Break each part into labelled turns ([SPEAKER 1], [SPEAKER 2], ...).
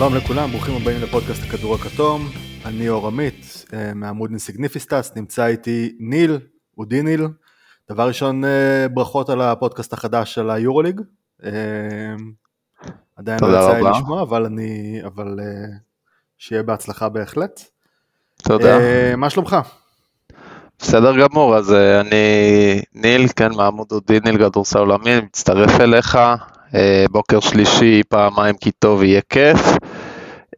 [SPEAKER 1] שלום לכולם, ברוכים הבאים לפודקאסט הכדור הכתום. אני אור עמית, אה, מעמוד אינסיגניפיקנטס, נמצא איתי ניל, אודי ניל. דבר ראשון, אה, ברכות על הפודקאסט החדש של היורוליג. אה, עדיין לא יצא לי לשמוע, אבל אני, אבל שיהיה בהצלחה בהחלט.
[SPEAKER 2] תודה.
[SPEAKER 1] מה שלומך?
[SPEAKER 2] בסדר גמור, אז אני ניל, כן, מעמוד אודי ניל, כדורסל עולמי, מצטרף אליך. בוקר שלישי, פעמיים כי טוב יהיה כיף.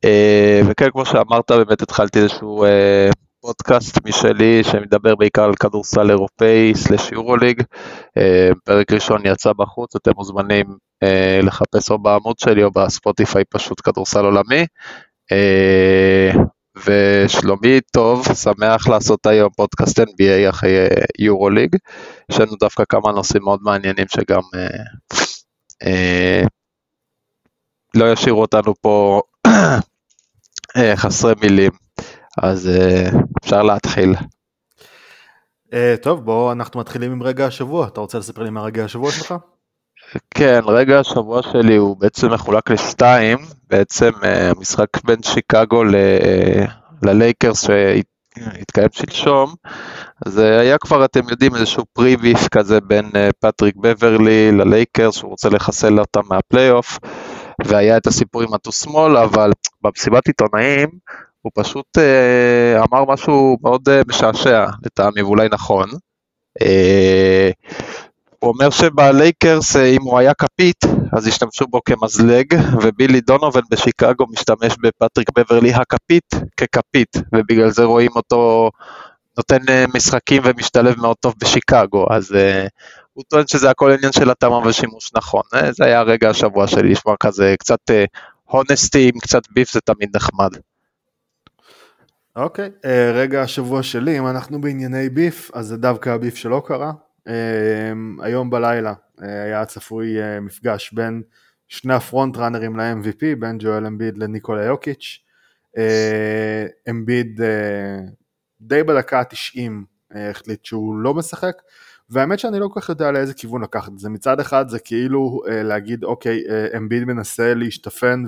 [SPEAKER 2] אה, וכן, כמו שאמרת, באמת התחלתי איזשהו אה, פודקאסט משלי שמדבר בעיקר על כדורסל אירופאי סלש יורוליג. אה, פרק ראשון יצא בחוץ, אתם מוזמנים לחפש או בעמוד שלי או בספוטיפיי פשוט כדורסל עולמי. ושלומי טוב, שמח לעשות היום פודקאסט NBA אחרי יורוליג. יש לנו דווקא כמה נושאים מאוד מעניינים שגם אה, לא ישאירו אותנו פה אה, חסרי מילים, אז אה, אפשר להתחיל.
[SPEAKER 1] טוב, בואו אנחנו מתחילים עם רגע השבוע. אתה רוצה לספר לי מה רגע השבוע שלך?
[SPEAKER 2] כן, רגע השבוע שלי הוא בעצם מחולק לשתיים, בעצם המשחק בין שיקגו ללייקרס שהתקיים שלשום, אז היה כבר, אתם יודעים, איזשהו preview כזה בין פטריק בברלי ללייקרס, שהוא רוצה לחסל אותם מהפלייאוף. והיה את הסיפור עם ה too small, אבל במסיבת עיתונאים הוא פשוט אה, אמר משהו מאוד אה, משעשע לטעמי, ואולי נכון. אה, הוא אומר שבלייקרס, אה, אם הוא היה כפית, אז השתמשו בו כמזלג, ובילי דונובן בשיקגו משתמש בפטריק בברלי הכפית ככפית, ובגלל זה רואים אותו נותן אה, משחקים ומשתלב מאוד טוב בשיקגו, אז uh, הוא טוען שזה הכל עניין של התאמה ושימוש נכון. Uh, זה היה הרגע השבוע שלי, לשמוע כזה קצת הונסטי עם קצת ביף זה תמיד נחמד.
[SPEAKER 1] אוקיי, okay, uh, רגע השבוע שלי, אם אנחנו בענייני ביף, אז זה דווקא הביף שלא קרה. Uh, היום בלילה uh, היה צפוי uh, מפגש בין שני הפרונט ראנרים ל-MVP, בין ג'ואל אמביד לניקולה יוקיץ'. אמביד uh, uh, די בדקה ה-90 אה, החליט שהוא לא משחק, והאמת שאני לא כל כך יודע לאיזה כיוון לקחת זה, מצד אחד זה כאילו אה, להגיד אוקיי, אה, אמביד מנסה להשתפן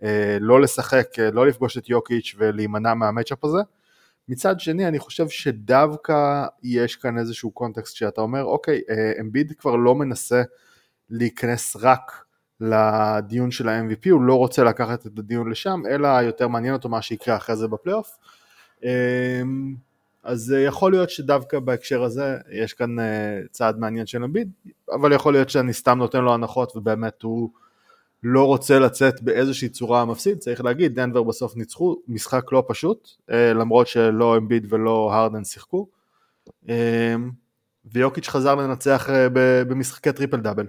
[SPEAKER 1] ולא לשחק, לא לפגוש את יוקיץ' ולהימנע מהמצ'אפ הזה, מצד שני אני חושב שדווקא יש כאן איזשהו קונטקסט שאתה אומר אוקיי, אמביד כבר לא מנסה להיכנס רק לדיון של ה-MVP, הוא לא רוצה לקחת את הדיון לשם, אלא יותר מעניין אותו מה שיקרה אחרי זה בפלייאוף. אמ, אז יכול להיות שדווקא בהקשר הזה יש כאן אה, צעד מעניין של אמביד, אבל יכול להיות שאני סתם נותן לו הנחות ובאמת הוא לא רוצה לצאת באיזושהי צורה מפסיד, צריך להגיד, דנבר בסוף ניצחו, משחק לא פשוט, אה, למרות שלא אמביד ולא הרדן שיחקו, ויוקיץ' חזר לנצח אה, במשחקי triple double.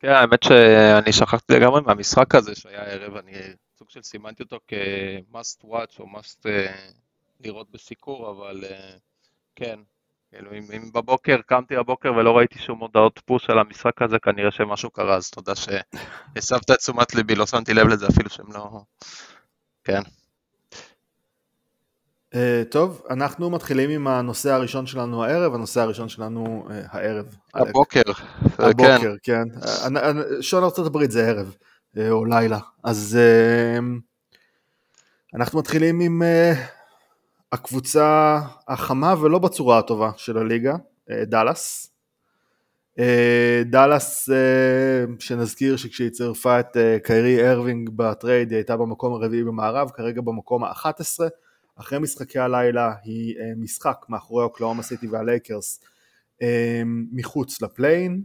[SPEAKER 2] כן, האמת שאני שכחתי לגמרי מהמשחק הזה שהיה ערב, אני סוג של סימנתי אותו כ-must watch או must uh, לראות בסיקור, אבל uh, כן, כאילו אם, אם בבוקר קמתי בבוקר ולא ראיתי שום הודעות פוש על המשחק הזה, כנראה שמשהו קרה, אז תודה שהסבת את תשומת ליבי, לא שמתי לב לזה אפילו שהם לא... כן.
[SPEAKER 1] Uh, טוב, אנחנו מתחילים עם הנושא הראשון שלנו הערב, הנושא הראשון שלנו uh, הערב.
[SPEAKER 2] הבוקר,
[SPEAKER 1] הבוקר, כן. כן. שעון ארצות הברית זה ערב. אה, או לילה. אז אה, אנחנו מתחילים עם אה, הקבוצה החמה ולא בצורה הטובה של הליגה, דאלאס. דאלאס, שנזכיר שכשהיא צירפה את קיירי ארווינג ב trade היא הייתה במקום הרביעי במערב, כרגע במקום ה-11. אחרי משחקי הלילה היא משחק מאחורי אוקלאומה סיטי והלייקרס מחוץ לפליין.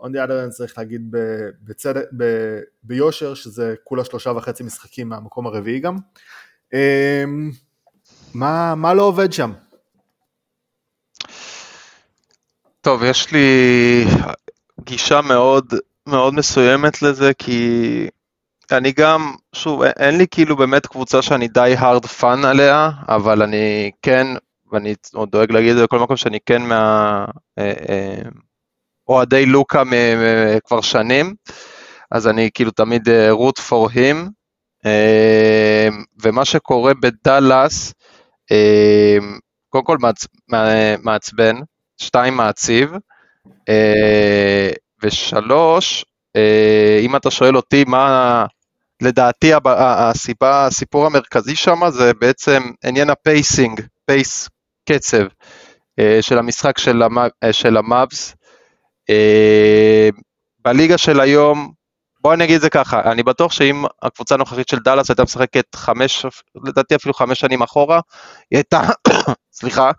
[SPEAKER 1] On the other end צריך להגיד בצדק, ב, ביושר שזה כולה שלושה וחצי משחקים מהמקום הרביעי גם. אמ, מה, מה לא עובד שם?
[SPEAKER 2] טוב, יש לי גישה מאוד מאוד מסוימת לזה, כי אני גם, שוב, אין לי כאילו באמת קבוצה שאני די hard fun עליה, אבל אני כן, ואני עוד דואג להגיד את זה בכל מקום, שאני כן מה... אה, אה, אוהדי לוקה כבר שנים, אז אני כאילו תמיד root for him, ומה שקורה בדאלאס, אה, קודם כל מעצבן, שתיים מעציב, אה, ושלוש, אה, אם אתה שואל אותי מה לדעתי הסיבה, הסיפור המרכזי שם זה בעצם עניין ה pacing, פייס, קצב אה, של המשחק של המאבס. בליגה של היום, בוא אני אגיד את זה ככה, אני בטוח שאם הקבוצה הנוכחית של דאלאס הייתה משחקת חמש, לדעתי אפילו חמש שנים אחורה, היא הייתה, סליחה,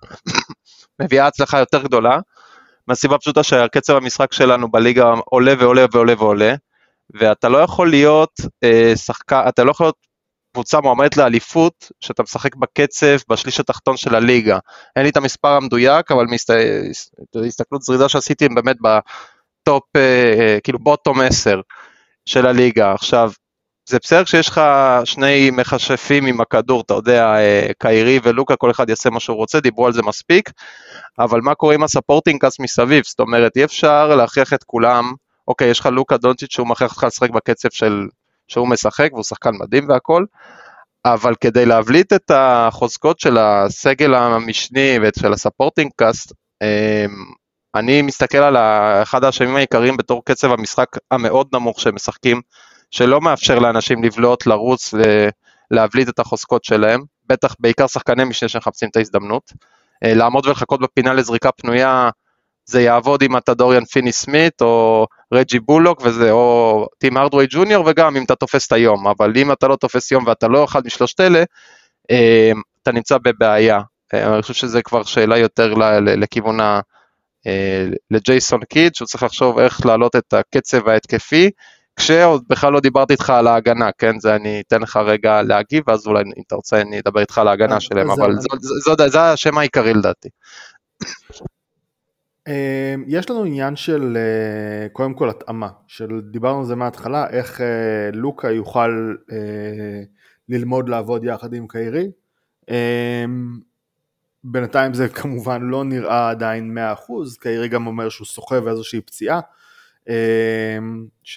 [SPEAKER 2] מביאה הצלחה יותר גדולה, מהסיבה פשוטה שקצב המשחק שלנו בליגה עולה ועולה ועולה ועולה, ואתה לא יכול להיות אה, שחקן, אתה לא יכול להיות קבוצה מועמדת לאליפות, שאתה משחק בקצב בשליש התחתון של הליגה. אין לי את המספר המדויק, אבל מהסתכלות זריזה שעשיתי הם באמת ב top, אה, אה, כאילו bottom 10 של הליגה. עכשיו, זה בסדר כשיש לך שני מכשפים עם הכדור, אתה יודע, אה, קיירי ולוקה, כל אחד יעשה מה שהוא רוצה, דיברו על זה מספיק, אבל מה קורה עם ה supporting cast מסביב? זאת אומרת, אי אפשר להכריח את כולם, אוקיי, יש לך לוקה דונצ'יץ' שהוא מכריח אותך לשחק בקצב של, שהוא משחק, והוא שחקן מדהים והכל, אבל כדי להבליט את החוזקות של הסגל המשני ושל הספורטינג קאסט, אמ, אני מסתכל על אחד האשמים העיקריים בתור קצב המשחק המאוד נמוך שהם משחקים, שלא מאפשר לאנשים לבלוט, לרוץ, להבליט את החוזקות שלהם, בטח בעיקר שחקני משנה שמחפשים את ההזדמנות. אה, לעמוד ולחכות בפינה לזריקה פנויה, זה יעבוד אם אתה דוריאן פיני סמית או רג'י בולוק וזה, או טים ארדווי ג'וניור וגם אם אתה תופס את היום, אבל אם אתה לא תופס יום ואתה לא אחד משלושת אלה, אה, אתה נמצא בבעיה. אה, אני חושב שזה כבר שאלה יותר לכיוון ה... לג'ייסון קיד, שהוא צריך לחשוב איך להעלות את הקצב ההתקפי, כשעוד בכלל לא דיברתי איתך על ההגנה, כן? זה אני אתן לך רגע להגיב, ואז אולי אם אתה רוצה אני אדבר איתך על ההגנה שלהם, אבל זה השם העיקרי לדעתי.
[SPEAKER 1] אמ, יש לנו עניין של אה, קודם כל התאמה, של דיברנו על זה מההתחלה, איך אה, לוקה יוכל אה, ללמוד לעבוד יחד עם קיירי. אמ, בינתיים זה כמובן לא נראה עדיין 100%, קיירי גם אומר שהוא סוחב איזושהי פציעה.
[SPEAKER 2] אמ,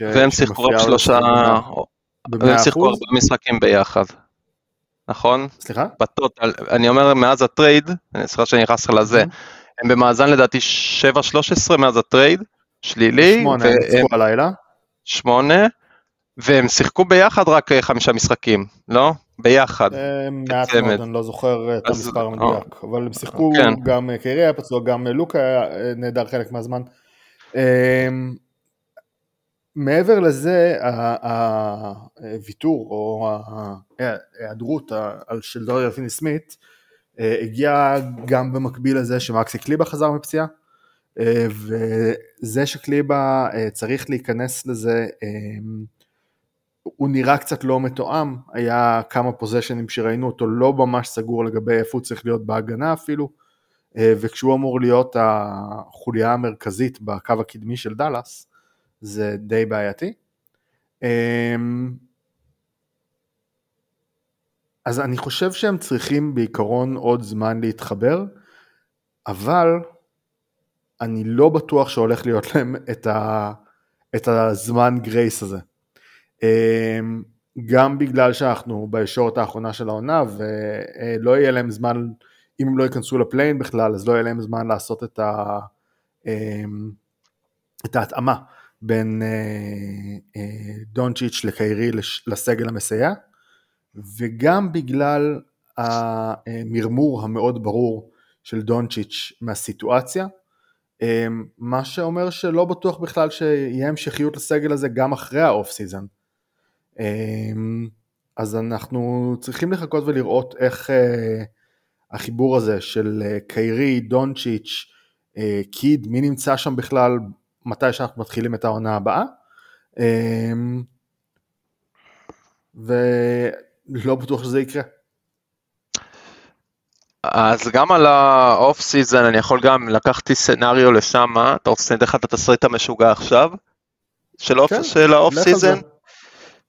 [SPEAKER 2] והם שיחקו רק שלושה, והם שיחקו הרבה משחקים ביחד, נכון?
[SPEAKER 1] סליחה?
[SPEAKER 2] בטוטל, אני אומר מאז הטרייד, אני סליחה שאני נכנס לזה, הם במאזן לדעתי 7-13 מאז הטרייד, שלילי.
[SPEAKER 1] שמונה, הם שיחקו הלילה.
[SPEAKER 2] שמונה, והם שיחקו ביחד רק אה, חמישה משחקים, לא? ביחד.
[SPEAKER 1] אה, מעט מאוד, אני לא זוכר את המספר המדויק, אבל הם שיחקו כן. גם קיירי היה פצוע, גם לוקה היה אה, נהדר חלק מהזמן. אמ, מעבר לזה, הוויתור או ההיעדרות של דוריה פיני סמית אה, הגיע גם במקביל לזה שמקסי קליבה חזר מפציעה אה, וזה שקליבה אה, צריך להיכנס לזה הוא נראה קצת לא מתואם, היה כמה פוזיישנים שראינו אותו לא ממש סגור לגבי איפה הוא צריך להיות בהגנה אפילו וכשהוא אמור להיות החוליה המרכזית בקו הקדמי של דאלאס זה די בעייתי. אז אני חושב שהם צריכים בעיקרון עוד זמן להתחבר, אבל אני לא בטוח שהולך להיות להם את, ה, את הזמן גרייס הזה. אמ, גם בגלל שאנחנו בישורת האחרונה של העונה ולא יהיה להם זמן, אם הם לא ייכנסו לפליין בכלל, אז לא יהיה להם זמן לעשות את, ה, אמ, את ההתאמה בין אה, אה, דונצ'יץ' לקיירי לסגל המסייע, וגם בגלל המרמור המאוד ברור של דונצ'יץ' מהסיטואציה, אה, מה שאומר שלא בטוח בכלל שיהיה המשכיות לסגל הזה גם אחרי ה off-season. אז אנחנו צריכים לחכות ולראות איך החיבור הזה של קיירי, דונצ'יץ', קיד, מי נמצא שם בכלל מתי שאנחנו מתחילים את העונה הבאה. אמ, ולא בטוח שזה יקרה.
[SPEAKER 2] אז גם על האוף סיזן אני יכול גם לקחתי scenario לשם, אתה רוצה לתת לך את התסריט המשוגע עכשיו? של, כן, של ה off-season?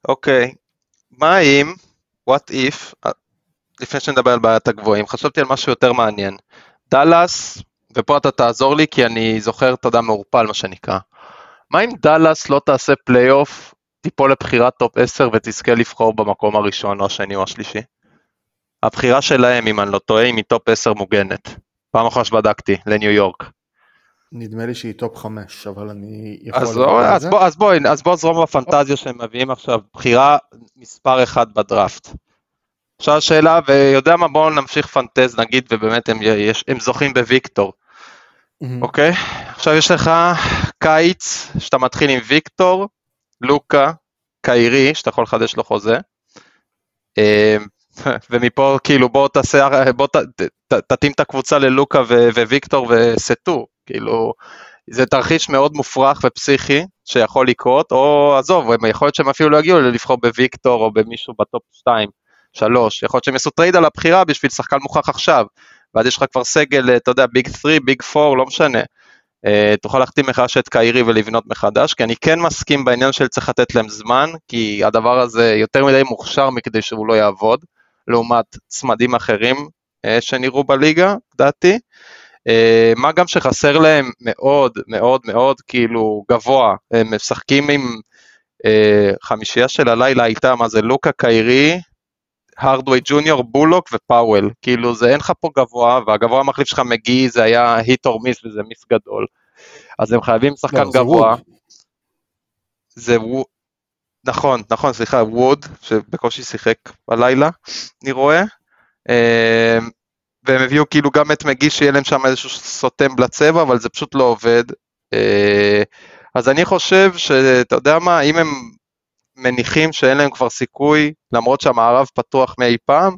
[SPEAKER 2] אוקיי, מה אם, what if, לפני שנדבר על בעיית הגבוהים, חשבתי על משהו יותר מעניין. דאלאס ופה אתה תעזור לי כי אני זוכר, אתה יודע, מעורפל מה שנקרא. מה אם דאלאס לא תעשה פלייאוף, תיפול לבחירת top 10 ותזכה לבחור במקום הראשון או השני או השלישי? הבחירה שלהם, אם אני לא טועה, היא מ top 10 מוגנת. פעם אחרונה שבדקתי, לניו יורק.
[SPEAKER 1] נדמה לי שהיא top חמש, אבל אני יכול...
[SPEAKER 2] אז, בוא, אז, בוא, אז, בוא, אז בוא זרום בפנטזיה שהם מביאים עכשיו, בחירה מספר אחד בדראפט. עכשיו השאלה, ויודע מה, בואו נמשיך פנטז נגיד, ובאמת הם, יש, הם זוכים בוויקטור. אוקיי? Mm-hmm. Okay? עכשיו יש לך קיץ, שאתה מתחיל עם ויקטור, לוקה, קיירי, שאתה יכול לחדש לו חוזה. אמ, ומפה כאילו בוא תעשה, בוא ת, ת, תתאים את הקבוצה ללוקה וויקטור וסטו, כאילו זה תרחיש מאוד מופרך ופסיכי שיכול לקרות, או עזוב, יכול להיות שהם אפילו לא יגיעו לבחור בוויקטור או במישהו בטופ 2, 3, יכול להיות שהם יעשו טרייד על הבחירה בשביל שחקן מוכח עכשיו, ואז יש לך כבר סגל, אתה יודע, big 3, big 4, לא משנה. Uh, תוכל להחתים מחדש את קיירי ולבנות מחדש, כי אני כן מסכים בעניין של צריך לתת להם זמן, כי הדבר הזה יותר מדי מוכשר מכדי שהוא לא יעבוד. לעומת צמדים אחרים אה, שנראו בליגה, דעתי. אה, מה גם שחסר להם מאוד מאוד מאוד כאילו גבוה, הם משחקים עם אה, חמישייה של הלילה הייתה, מה זה לוקה קיירי, הרדווי ג'וניור, בולוק ופאוול, כאילו זה אין לך פה גבוה, והגבוה המחליף שלך מגי זה היה היט אור מיס וזה מיס גדול, אז הם חייבים שחקן לא, גבוה. זה ווד. נכון, נכון, סליחה, ווד, שבקושי שיחק בלילה, אני רואה. אמ, והם הביאו כאילו גם את מגיש שיהיה להם שם איזשהו סותם לצבע, אבל זה פשוט לא עובד. אה, אז אני חושב שאתה יודע מה, אם הם מניחים שאין להם כבר סיכוי, למרות שהמערב פתוח מאי פעם,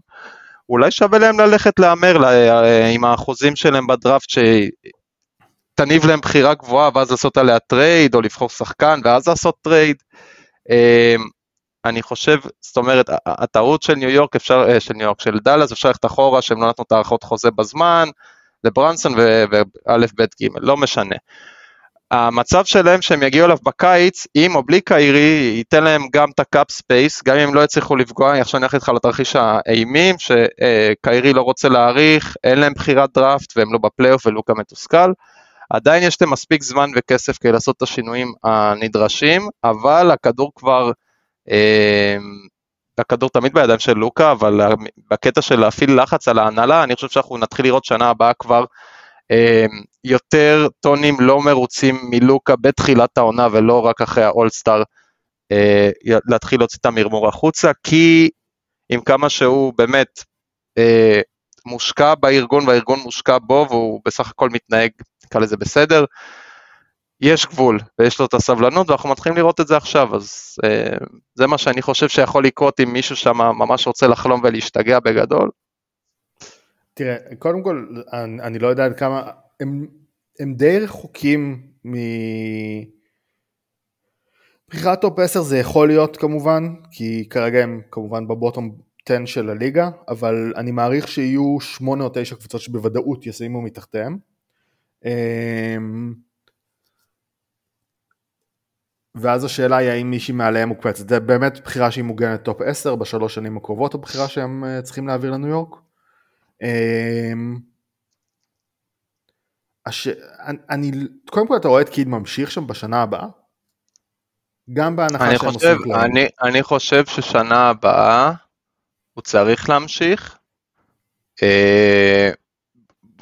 [SPEAKER 2] אולי שווה להם ללכת להמר אה, עם האחוזים שלהם בדראפט, שתניב להם בחירה גבוהה ואז לעשות עליה טרייד, או לבחור שחקן ואז לעשות טרייד. אמ, אני חושב, זאת אומרת, הטעות של ניו יורק, אפשר, אה, של ניו יורק, של דאלאס, אפשר ללכת אחורה, שהם לא נתנו את הארכות חוזה בזמן, לברונסון וא' ב' ג', לא משנה. המצב שלהם שהם יגיעו אליו בקיץ, עם או בלי קיירי, ייתן להם גם את ה cap space, גם אם לא יצליחו לפגוע, עכשיו אני הולך איתך לתרחיש האימים, שקיירי לא רוצה להאריך, אין להם בחירת דראפט והם לא בפלייאוף ולוקה מתוסכל. עדיין יש להם מספיק זמן וכסף כדי לעשות את השינויים הנדרשים, אבל הכדור כבר, אה, הכדור תמיד בידיים של לוקה, אבל בקטע של להפעיל לחץ על ההנהלה, אני חושב שאנחנו נתחיל לראות שנה הבאה כבר יותר טונים לא מרוצים מלוקה בתחילת העונה ולא רק אחרי האולסטאר, אה, להתחיל להוציא את המרמור החוצה, כי עם כמה שהוא באמת אה, מושקע בארגון והארגון מושקע בו והוא בסך הכל מתנהג נקרא לזה בסדר. יש גבול ויש לו את הסבלנות ואנחנו מתחילים לראות את זה עכשיו אז אה, זה מה שאני חושב שיכול לקרות אם מישהו שם ממש רוצה לחלום ולהשתגע בגדול.
[SPEAKER 1] תראה קודם כל אני, אני לא יודע עד כמה הם, הם די רחוקים מ... בחירת top 10 זה יכול להיות כמובן כי כרגע הם כמובן ב bottom 10 של הליגה אבל אני מעריך שיהיו 8 או 9 קבוצות שבוודאות ישימו מתחתיהם אמ, ואז השאלה היא האם מישהי מעליהם מוקפצת, זה באמת בחירה שהיא מוגנת top 10 בשלוש שנים הקרובות, הבחירה שהם אה, צריכים להעביר לניו יורק. אמ, הש... אני, קודם כל אתה רואה את קיד ממשיך שם בשנה הבאה? גם בהנחה
[SPEAKER 2] שהם חושב, עושים כלום. אני, אני חושב ששנה הבאה הוא צריך להמשיך. אה,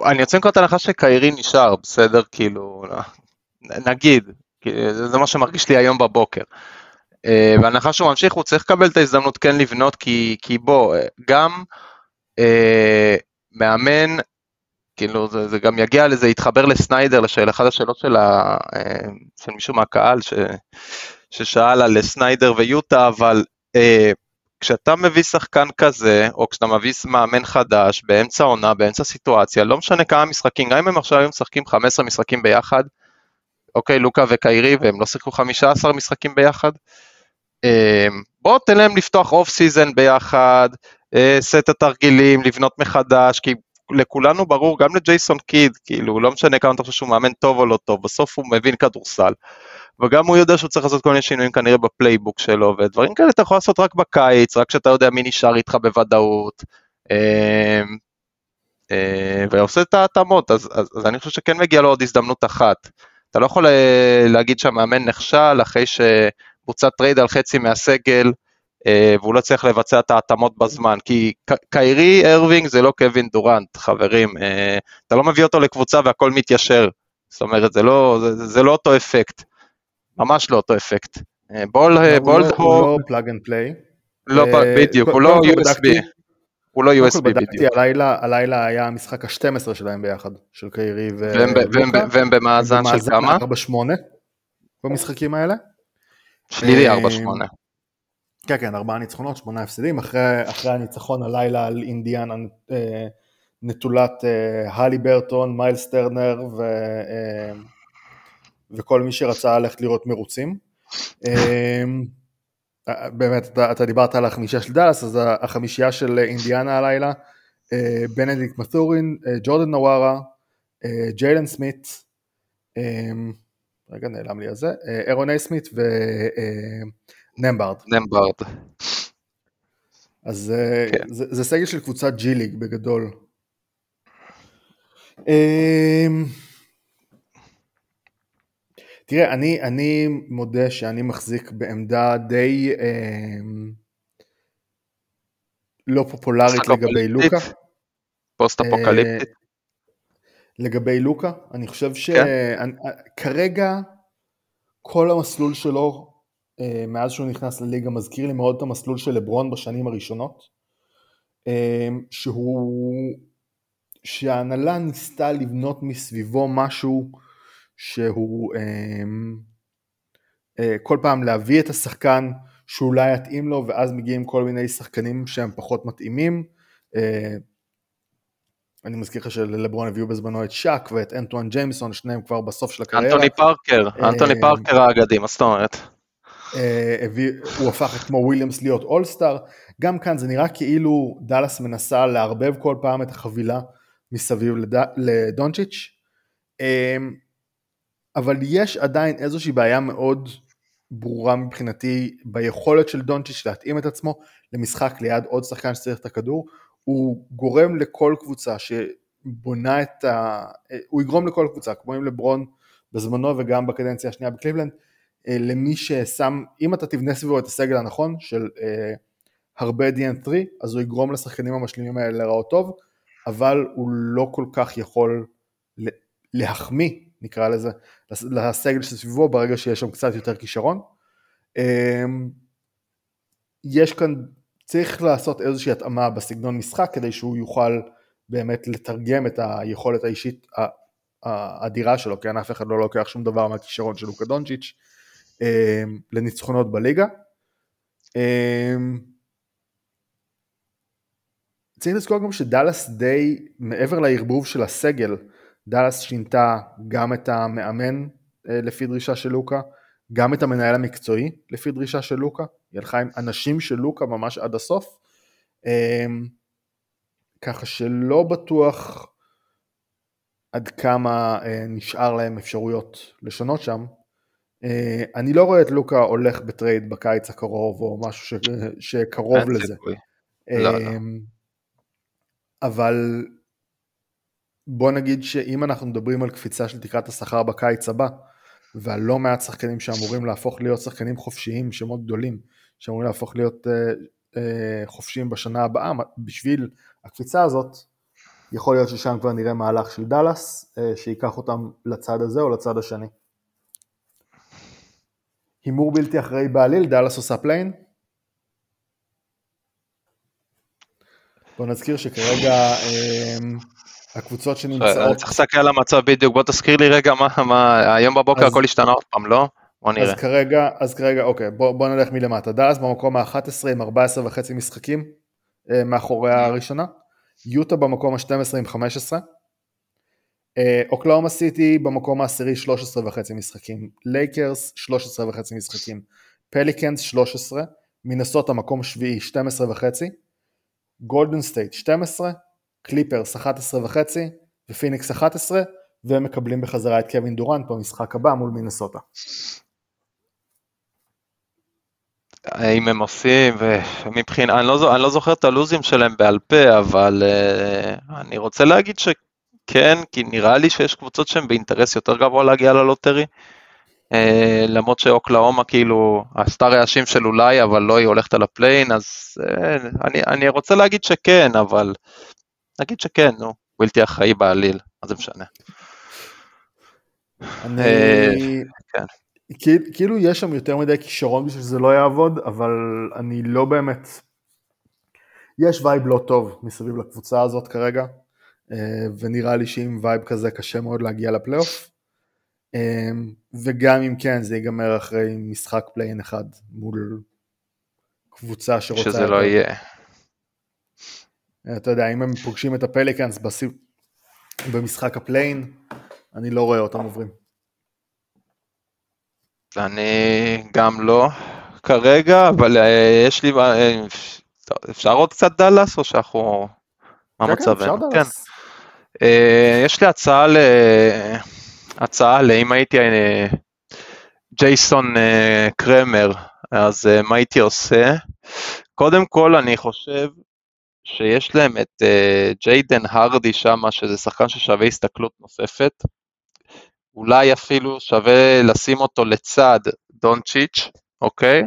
[SPEAKER 2] אני יוצא מנקודת הנחה שקיירי נשאר, בסדר? כאילו, נגיד, זה מה שמרגיש לי היום בבוקר. אה, בהנחה שהוא ממשיך, הוא צריך לקבל את ההזדמנות כן לבנות, כי, כי בוא, גם אה, מאמן, כאילו זה, זה גם יגיע לזה, יתחבר לסניידר, לשאל, אחת השאלות של, ה, אה, של מישהו מהקהל ש, ששאל על סניידר ויוטה, אבל אה, כשאתה מביא שחקן כזה, או כשאתה מביא מאמן חדש באמצע עונה, באמצע סיטואציה, לא משנה כמה משחקים, גם אם הם עכשיו היו משחקים 15 משחקים ביחד, אוקיי, לוקה וקיירי, והם לא שיחקו 15 משחקים ביחד, אמ, בוא תן להם לפתוח off-season ביחד, אה, סט התרגילים, לבנות מחדש, כי לכולנו ברור, גם לג'ייסון קיד, כאילו, לא משנה כמה אתה חושב שהוא מאמן טוב או לא טוב, בסוף הוא מבין כדורסל. וגם הוא יודע שהוא צריך לעשות כל מיני שינויים כנראה ב playbook שלו, ודברים כאלה אתה יכול לעשות רק בקיץ, רק כשאתה יודע מי נשאר איתך בוודאות, אה, אה, ועושה את ההתאמות, אז, אז, אז אני חושב שכן מגיע לו עוד הזדמנות אחת. אתה לא יכול אה, להגיד שהמאמן נכשל אחרי שבוצע טרייד על חצי מהסגל, והוא לא צריך לבצע את ההתאמות בזמן, כי קיירי ארווינג זה לא קווין דורנט, חברים, אתה לא מביא אותו לקבוצה והכל מתיישר, זאת אומרת, זה לא, זה, זה לא אותו אפקט, ממש לא אותו אפקט. בול, בול
[SPEAKER 1] הוא לא plug and play.
[SPEAKER 2] לא, בדיוק, הוא לא USB. הוא לא USB בדיוק.
[SPEAKER 1] הלילה, הלילה היה המשחק ה-12 שלהם ביחד, של קיירי ו...
[SPEAKER 2] והם במאזן של כמה?
[SPEAKER 1] 4-8 במשחקים האלה.
[SPEAKER 2] שלילי 4-8.
[SPEAKER 1] כן, כן, ארבעה ניצחונות, שמונה הפסדים, אחרי, אחרי הניצחון הלילה על אינדיאנה אה, נטולת אה, הלי ברטון, מיילס טרנר ו, אה, וכל מי שרצה ללכת לראות מרוצים. אה, באמת, אתה, אתה דיברת על החמישייה של דאלאס, אז החמישייה של אינדיאנה הלילה, אה, בנדיק מת'ורין, אה, ג'ורדן נווארה, אה, ג'יילן סמית, אה, רגע נעלם לי על זה, אה, אירון איי סמית ו... אה, נמברד.
[SPEAKER 2] נמברד.
[SPEAKER 1] אז אה, כן. זה, זה סגל של קבוצת ג'י ליג בגדול. אמ, תראה, אני, אני מודה שאני מחזיק בעמדה די אמ, לא פופולרית לגבי לוקה.
[SPEAKER 2] פוסט אפוקליפטית. אה,
[SPEAKER 1] לגבי לוקה, אני חושב שכרגע כן. כל המסלול שלו אה, מאז שהוא נכנס לליגה מזכיר לי מאוד את המסלול של לברון בשנים הראשונות, אה, שהוא, שההנהלה ניסתה לבנות מסביבו משהו שהוא אה, כל פעם להביא את השחקן שאולי יתאים לו ואז מגיעים כל מיני שחקנים שהם פחות מתאימים. אני מזכיר לך שללברון הביאו בזמנו את שאק ואת אנטואן ג'יימסון, שניהם כבר בסוף של הקריירה.
[SPEAKER 2] אנטוני פארקר, אנטוני פארקר האגדי, מה זאת אומרת?
[SPEAKER 1] אה, הוא הפך כמו מו וויליאמס להיות אולסטאר, גם כאן זה נראה כאילו דאלאס מנסה לערבב כל פעם את החבילה מסביב לד... לדונצ'יץ', אה, אבל יש עדיין איזושהי בעיה מאוד ברורה מבחינתי ביכולת של דונצ'יץ' להתאים את עצמו למשחק ליד עוד שחקן שצריך את הכדור, הוא גורם לכל קבוצה שבונה את ה... אה, הוא יגרום לכל קבוצה, כמו עם לברון בזמנו וגם בקדנציה השנייה בקליבלנד, למי ששם, אם אתה תבנה סביבו את הסגל הנכון של אה, הרבה DN3, אז הוא יגרום לשחקנים המשלימים האלה להיראות טוב, אבל הוא לא כל כך יכול להחמיא, נקרא לזה, לסגל שסביבו ברגע שיש שם קצת יותר כישרון. אה, יש כאן, צריך לעשות איזושהי התאמה בסגנון משחק כדי שהוא יוכל באמת לתרגם את היכולת האישית האדירה שלו, כי אף אחד לא לוקח שום דבר מהכישרון של לוקה דונצ'יץ'. אמ, לניצחונות בליגה. אמ, צריך לזכור גם שדאלאס די, מעבר לערבוב של הסגל, דאלאס שינתה גם את המאמן אה, לפי דרישה של לוקה, גם את המנהל המקצועי לפי דרישה של לוקה, היא הלכה עם אנשים של לוקה ממש עד הסוף, אמ, ככה שלא בטוח עד כמה אה, נשאר להם אפשרויות לשנות שם, אני לא רואה את לוקה הולך בטרייד בקיץ הקרוב או משהו ש... שקרוב לזה.
[SPEAKER 2] לא, לא.
[SPEAKER 1] אמ, אבל בוא נגיד שאם אנחנו מדברים על קפיצה של תקרת השכר בקיץ הבא, ועל לא מעט שחקנים שאמורים להפוך להיות שחקנים חופשיים, שמות גדולים, שאמורים להפוך להיות uh, uh, חופשיים בשנה הבאה, בשביל הקפיצה הזאת, יכול להיות ששם כבר נראה מהלך של דאלאס, uh, שייקח אותם לצד הזה או לצד השני. הימור בלתי אחראי בעליל, דאלאס עושה play-in. בוא נזכיר שכרגע אמ, הקבוצות שנמצאות...
[SPEAKER 2] צריך להסתכל על המצב בדיוק, בוא תזכיר לי רגע מה, מה היום בבוקר הכל השתנה עוד פעם, לא? בוא נראה.
[SPEAKER 1] אז כרגע, אז כרגע, אוקיי, בוא, בוא נלך מלמטה. דאלאס במקום ה-11 עם 14 וחצי משחקים אה, מאחורי הראשונה. יוטה במקום ה-12 עם 15. אה, אוקלהומה סיטי במקום העשירי 13 וחצי משחקים, לייקרס 13 וחצי משחקים, פליקנס 13, מינסוטה מקום שביעי 12 וחצי, גולדן סטייט 12, קליפרס 11 וחצי. ופיניקס 11 והם מקבלים בחזרה את קווין דורנט במשחק הבא מול מינסוטה.
[SPEAKER 2] האם הם עושים, ומבחינה, אני לא, אני לא זוכר את הלו"זים שלהם בעל פה, אבל uh, אני רוצה להגיד ש... כן, כי נראה לי שיש קבוצות שהן באינטרס יותר גבוה להגיע ל lottery. Uh, למרות שאוקלהומה כאילו עשתה רעשים של אולי, אבל לא היא הולכת על ה play-in, אז uh, אני, אני רוצה להגיד שכן, אבל נגיד שכן, נו, בלתי אחראי בעליל, מה זה משנה.
[SPEAKER 1] אני...
[SPEAKER 2] אה, כן.
[SPEAKER 1] כאילו- יש שם יותר מדי כישרון בשביל שזה לא יעבוד, אבל אני לא באמת... יש vibe לא טוב מסביב לקבוצה הזאת כרגע, ונראה לי שעם vibe כזה קשה מאוד להגיע לפלייאוף. אה, וגם אם כן, זה ייגמר אחרי משחק play-in אחד מול קבוצה שרוצה...
[SPEAKER 2] שזה לא יהיה.
[SPEAKER 1] אתה יודע, אם הם פוגשים את הפליקאנס בסיב... במשחק ה play-in, אני לא רואה אותם עוברים.
[SPEAKER 2] אני גם לא כרגע, אבל אה, יש לי, אה, אפשר עוד קצת דאלאס או שאנחנו, מה
[SPEAKER 1] כן, כן, אפשר
[SPEAKER 2] מצבנו? כן. אה, יש לי הצעה ל... הצעה לאם הייתי אה, ג'ייסון אה, קרמר, אז מה הייתי עושה? קודם כל אני חושב שיש להם את ג'יידן הרדי שם, שזה שחקן ששווה הסתכלות נוספת. אולי אפילו שווה לשים אותו לצד דונצ'יץ', אוקיי?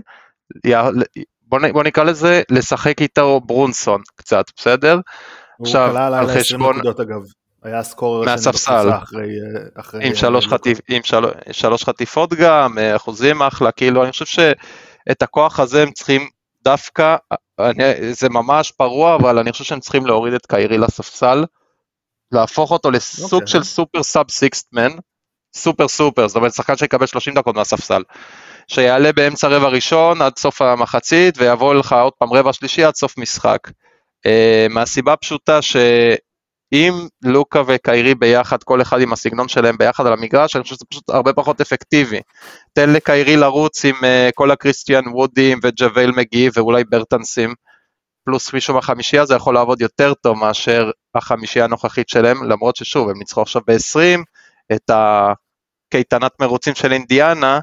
[SPEAKER 2] בוא, נ- בוא נקרא לזה לשחק איתו ברונסון קצת, בסדר?
[SPEAKER 1] הוא
[SPEAKER 2] עכשיו,
[SPEAKER 1] כלל
[SPEAKER 2] על
[SPEAKER 1] על 20
[SPEAKER 2] חשבון-
[SPEAKER 1] נקודות אגב. היה הסקורר
[SPEAKER 2] מהספסל.
[SPEAKER 1] אחרי... אחרי
[SPEAKER 2] עם שלוש, חטיפ, עם של, שלוש חטיפות גם, אה, אחוזים אחלה, כאילו אני חושב שאת הכוח הזה הם צריכים דווקא, אני, זה ממש פרוע, אבל אני חושב שהם צריכים להוריד את קיירי לספסל, להפוך אותו לסוג
[SPEAKER 1] אוקיי.
[SPEAKER 2] של super sub sixth man, super סופר, זאת אומרת שחקן שיקבל 30 דקות מהספסל, שיעלה באמצע רבע ראשון עד סוף המחצית ויבוא לך עוד פעם רבע שלישי עד סוף משחק. אה, מהסיבה הפשוטה שאם לוקה וקיירי ביחד, כל אחד עם הסגנון שלהם ביחד על המגרש, אני חושב שזה פשוט הרבה פחות אפקטיבי. תן לקיירי לרוץ עם אה, כל הקריסטיאן וודים וג'ווייל מגי ואולי ברטנסים, פלוס מישהו מהחמישייה, זה יכול לעבוד יותר טוב מאשר החמישייה הנוכחית שלהם, למרות ששוב, הם ניצחו עכשיו ב-20 את הקייטנת מרוצים של אינדיאנה,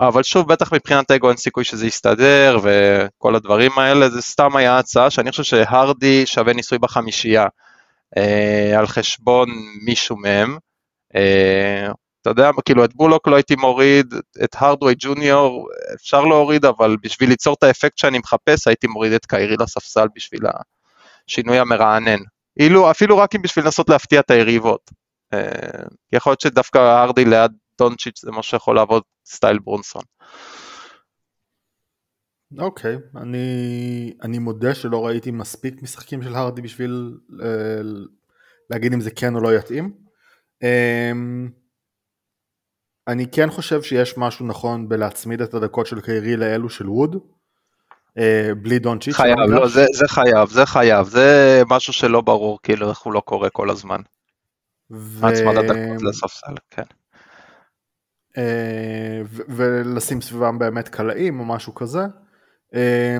[SPEAKER 2] אבל שוב, בטח מבחינת אגו אין סיכוי שזה יסתדר וכל הדברים האלה, זה סתם היה הצעה שאני חושב שהרדי שווה ניסוי בחמישייה אה, על חשבון מישהו מהם. אה, אתה יודע, כאילו את בולוק לא הייתי מוריד, את הרדווי ג'וניור אפשר להוריד, אבל בשביל ליצור את האפקט שאני מחפש הייתי מוריד את קיירי לספסל בשביל השינוי המרענן. אילו, אפילו רק אם בשביל לנסות להפתיע את היריבות. אה, יכול להיות שדווקא הרדי ליד דונצ'יץ' זה מה שיכול לעבוד סטייל ברונסון.
[SPEAKER 1] אוקיי, אני, אני מודה שלא ראיתי מספיק משחקים של הרדי בשביל אה, להגיד אם זה כן או לא יתאים. אה, אני כן חושב שיש משהו נכון בלהצמיד את הדקות של קיירי לאלו של ווד, אה, בלי דונצ'יץ'.
[SPEAKER 2] חייב, לא. זה, זה חייב, זה חייב, זה משהו שלא ברור, כאילו איך הוא לא קורה כל הזמן.
[SPEAKER 1] ו-
[SPEAKER 2] הצמדת דקות לספסל, כן.
[SPEAKER 1] אה, ולשים סביבם באמת קלעים או משהו כזה. אה,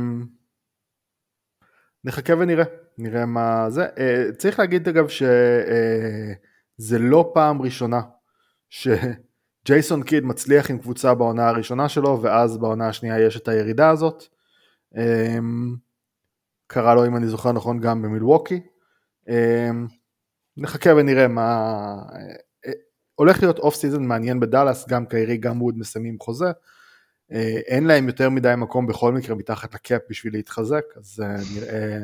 [SPEAKER 1] נחכה ונראה, נראה מה זה. אה, צריך להגיד אגב שזה לא פעם ראשונה שג'ייסון קיד מצליח עם קבוצה בעונה הראשונה שלו ואז בעונה השנייה יש את הירידה הזאת. קרה לו אם אני זוכר נכון גם במילווקי. נחכה ונראה מה... הולך להיות אוף סיזון מעניין בדאלאס, גם קיירי גם ווד מסיימים חוזה. אה, אין להם יותר מדי מקום בכל מקרה מתחת לקאפ בשביל להתחזק, אז אה, נראה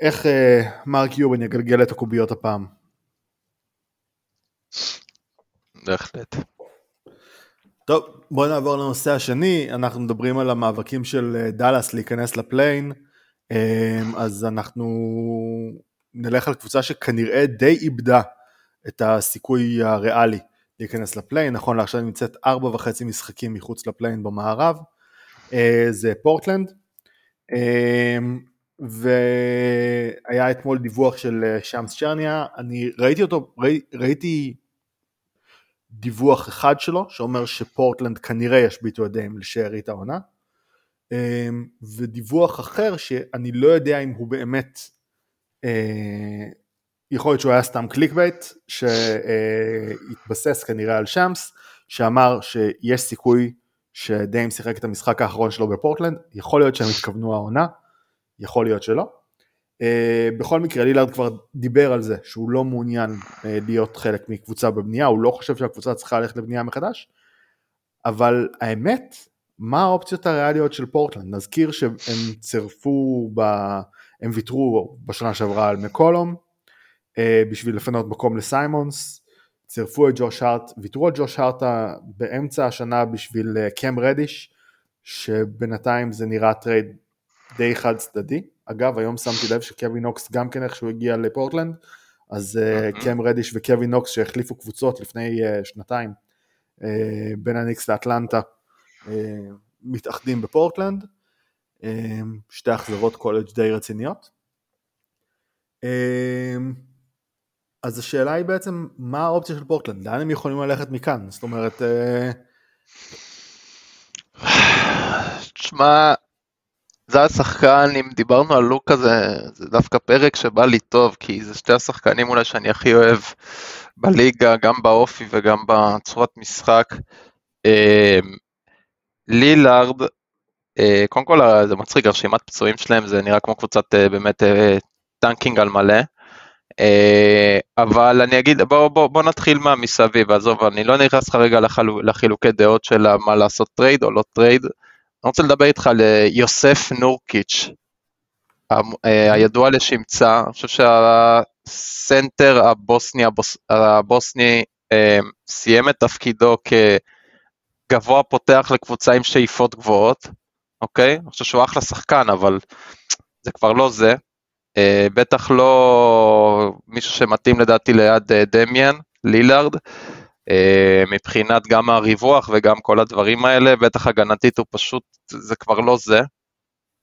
[SPEAKER 1] איך אה, מרק יובן יגלגל את הקוביות הפעם.
[SPEAKER 2] בהחלט.
[SPEAKER 1] טוב, בואו נעבור לנושא השני, אנחנו מדברים על המאבקים של דאלאס להיכנס לפליין, אז אנחנו נלך על קבוצה שכנראה די איבדה את הסיכוי הריאלי להיכנס לפליין, נכון לעכשיו נמצאת ארבע וחצי משחקים מחוץ לפליין במערב, אה, זה פורטלנד, אה, והיה אתמול דיווח של אה, שמס צ'רניה, אני ראיתי אותו, ראי, ראיתי דיווח אחד שלו שאומר שפורטלנד כנראה ישביתו ידיהם לשארית העונה. ודיווח אחר שאני לא יודע אם הוא באמת יכול להיות שהוא היה סתם clickbait שהתבסס כנראה על שמס שאמר שיש סיכוי שדיים שיחק את המשחק האחרון שלו בפורטלנד יכול להיות שהם התכוונו העונה יכול להיות שלא Uh, בכל מקרה לילארד כבר דיבר על זה שהוא לא מעוניין uh, להיות חלק מקבוצה בבנייה, הוא לא חושב שהקבוצה צריכה ללכת לבנייה מחדש, אבל האמת, מה האופציות הריאליות של פורטלנד? נזכיר שהם צירפו, ב... הם ויתרו בשנה שעברה על מקולום, בשביל לפנות מקום לסיימונס, צירפו את ג'וש הארט, ויתרו על ג'וש הארט באמצע השנה בשביל קם רדיש, שבינתיים זה נראה trade די חד צדדי. אגב, היום שמתי לב שקווין נוקס גם כן איכשהו הגיע לפורטלנד, אז mm-hmm. קם רדיש וקווין נוקס שהחליפו קבוצות לפני uh, שנתיים uh, בין הניקס לאטלנטה uh, מתאחדים בפורטלנד, uh, שתי החזרות קולג' די רציניות. Uh, אז השאלה היא בעצם מה האופציה של פורטלנד, לאן הם יכולים ללכת מכאן? זאת אומרת...
[SPEAKER 2] תשמע, זה השחקן, אם דיברנו על לוק הזה, זה דווקא פרק שבא לי טוב, כי זה שתי השחקנים אולי שאני הכי אוהב בליגה, גם באופי וגם בצורת משחק. אמ, לילארד, אה, קודם כל זה מצחיק, הרשימת פצועים שלהם זה נראה כמו קבוצת אה, באמת אה, tanking על מלא. אבל אני אגיד, בוא, בוא, בוא נתחיל מהמסביב, עזוב, אני לא נכנס כרגע לחילוקי דעות של מה לעשות trade או לא trade. אני רוצה לדבר איתך על אה, יוסף נורקיץ', אה, הידוע לשמצה, אני חושב שהסנטר הבוסני, הבוס, הבוסני אה, סיים את תפקידו כגבוה פותח לקבוצה עם שאיפות גבוהות, אוקיי? אני חושב שהוא אחלה שחקן, אבל זה כבר לא זה. בטח לא מישהו שמתאים לדעתי ליד דמיאן, לילארד. אה, מבחינת גם הריווח וגם כל הדברים האלה, בטח הגנתית הוא פשוט, זה כבר לא זה.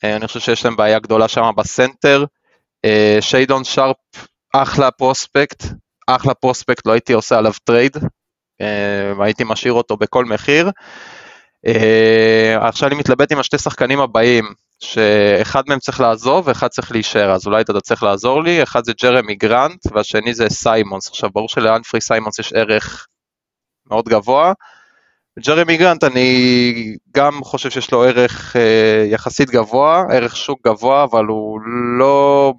[SPEAKER 2] אה, אני חושב שיש להם בעיה גדולה שם בסנטר. אה, שיידון שרפ, אחלה prospect, אחלה prospect, לא הייתי עושה עליו trade, הייתי משאיר אותו בכל מחיר. עכשיו אני מתלבט עם השתי שחקנים הבאים, שאחד מהם צריך לעזוב ואחד צריך להישאר, אז אולי אתה צריך לעזור לי, אחד זה ג'רמי גרנט והשני זה סיימונס. עכשיו ברור שלאנפרני סיימונס יש ערך מאוד גבוה. ג'רמי גרנט אני גם חושב שיש לו ערך אה, יחסית גבוה, ערך שוק גבוה, אבל הוא לא,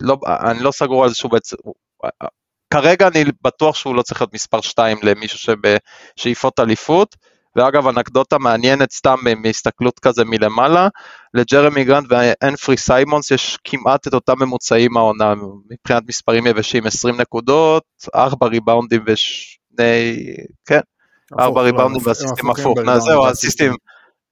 [SPEAKER 2] לא אני לא סגור על זה שהוא בעצם, כרגע אני בטוח שהוא לא צריך להיות מספר 2 למישהו שבשאיפות אליפות. ואגב, אנקדוטה מעניינת סתם מהסתכלות כזה מלמעלה, לג'רמי גרנט ואנפרני סיימונס יש כמעט את אותם ממוצעים העונה, מבחינת מספרים יבשים 20 נקודות, 4 ריבאונדים ושני, כן, 4 ריבאונדים ואסיסטים הפוך, זהו, אסיסטים,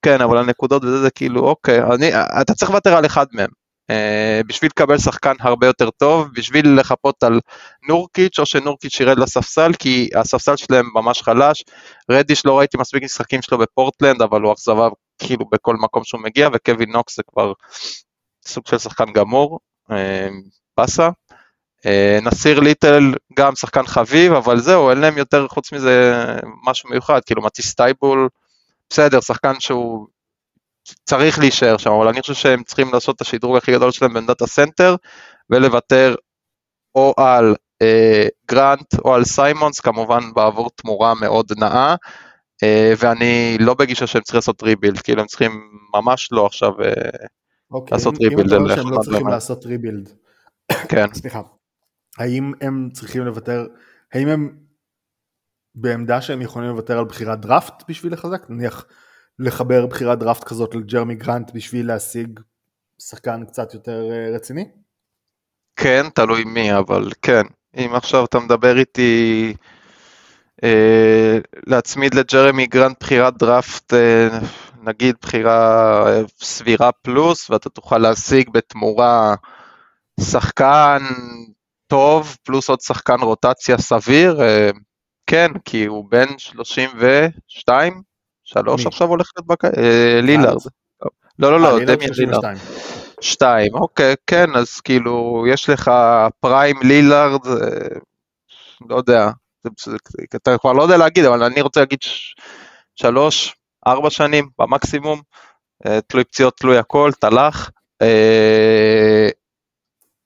[SPEAKER 2] כן, אבל הנקודות וזה זה כאילו, אוקיי, אני, אתה צריך לוותר על אחד מהם. אה, בשביל לקבל שחקן הרבה יותר טוב, בשביל לחפות על נורקיץ' או שנורקיץ' ירד לספסל, כי הספסל שלהם ממש חלש. רדיש לא ראיתי מספיק משחקים שלו בפורטלנד, אבל הוא אכזבה כאילו בכל מקום שהוא מגיע, וקווין נוקס זה כבר סוג של שחקן גמור, אה, באסה. אה, נסיר ליטל גם שחקן חביב, אבל זהו, אין להם יותר חוץ מזה משהו מיוחד, כאילו מטיס טייבול, בסדר, שחקן שהוא צריך להישאר שם, אבל אני חושב שהם צריכים לעשות את השדרוג הכי גדול שלהם בעמדת הסנטר, ולוותר או על אה, גרנט או על סיימונס, כמובן בעבור תמורה מאוד נאה, אה, ואני לא בגישה שהם צריכים לעשות rebuild, כאילו הם צריכים ממש לא עכשיו אה,
[SPEAKER 1] אוקיי, לעשות אם, rebuild. אם אתה אומר שהם לא צריכים לעשות rebuild,
[SPEAKER 2] כן.
[SPEAKER 1] סליחה, האם הם צריכים לוותר, האם הם בעמדה שהם יכולים לוותר על בחירת דראפט בשביל לחזק? נניח לחבר בחירת דראפט כזאת לג'רמי גרנט בשביל להשיג שחקן קצת יותר אה, רציני?
[SPEAKER 2] כן, תלוי מי, אבל כן. אם עכשיו אתה מדבר איתי אה, להצמיד לג'רמי גרנט בחירת דראפט, אה, נגיד בחירה אה, סבירה פלוס, ואתה תוכל להשיג בתמורה שחקן טוב, פלוס עוד שחקן רוטציה סביר, אה, כן, כי הוא בן 32, שלוש עכשיו הולך להיות בק... אה, לילארד. לא, לא, לא, דמיאן לילארד. שתיים, אוקיי, כן, אז כאילו, יש לך פריים לילארד, אה, לא יודע, אתה כבר לא יודע להגיד, אבל אני רוצה להגיד שלוש, ארבע שנים במקסימום, אה, תלוי פציעות, תלוי הכל, תלך.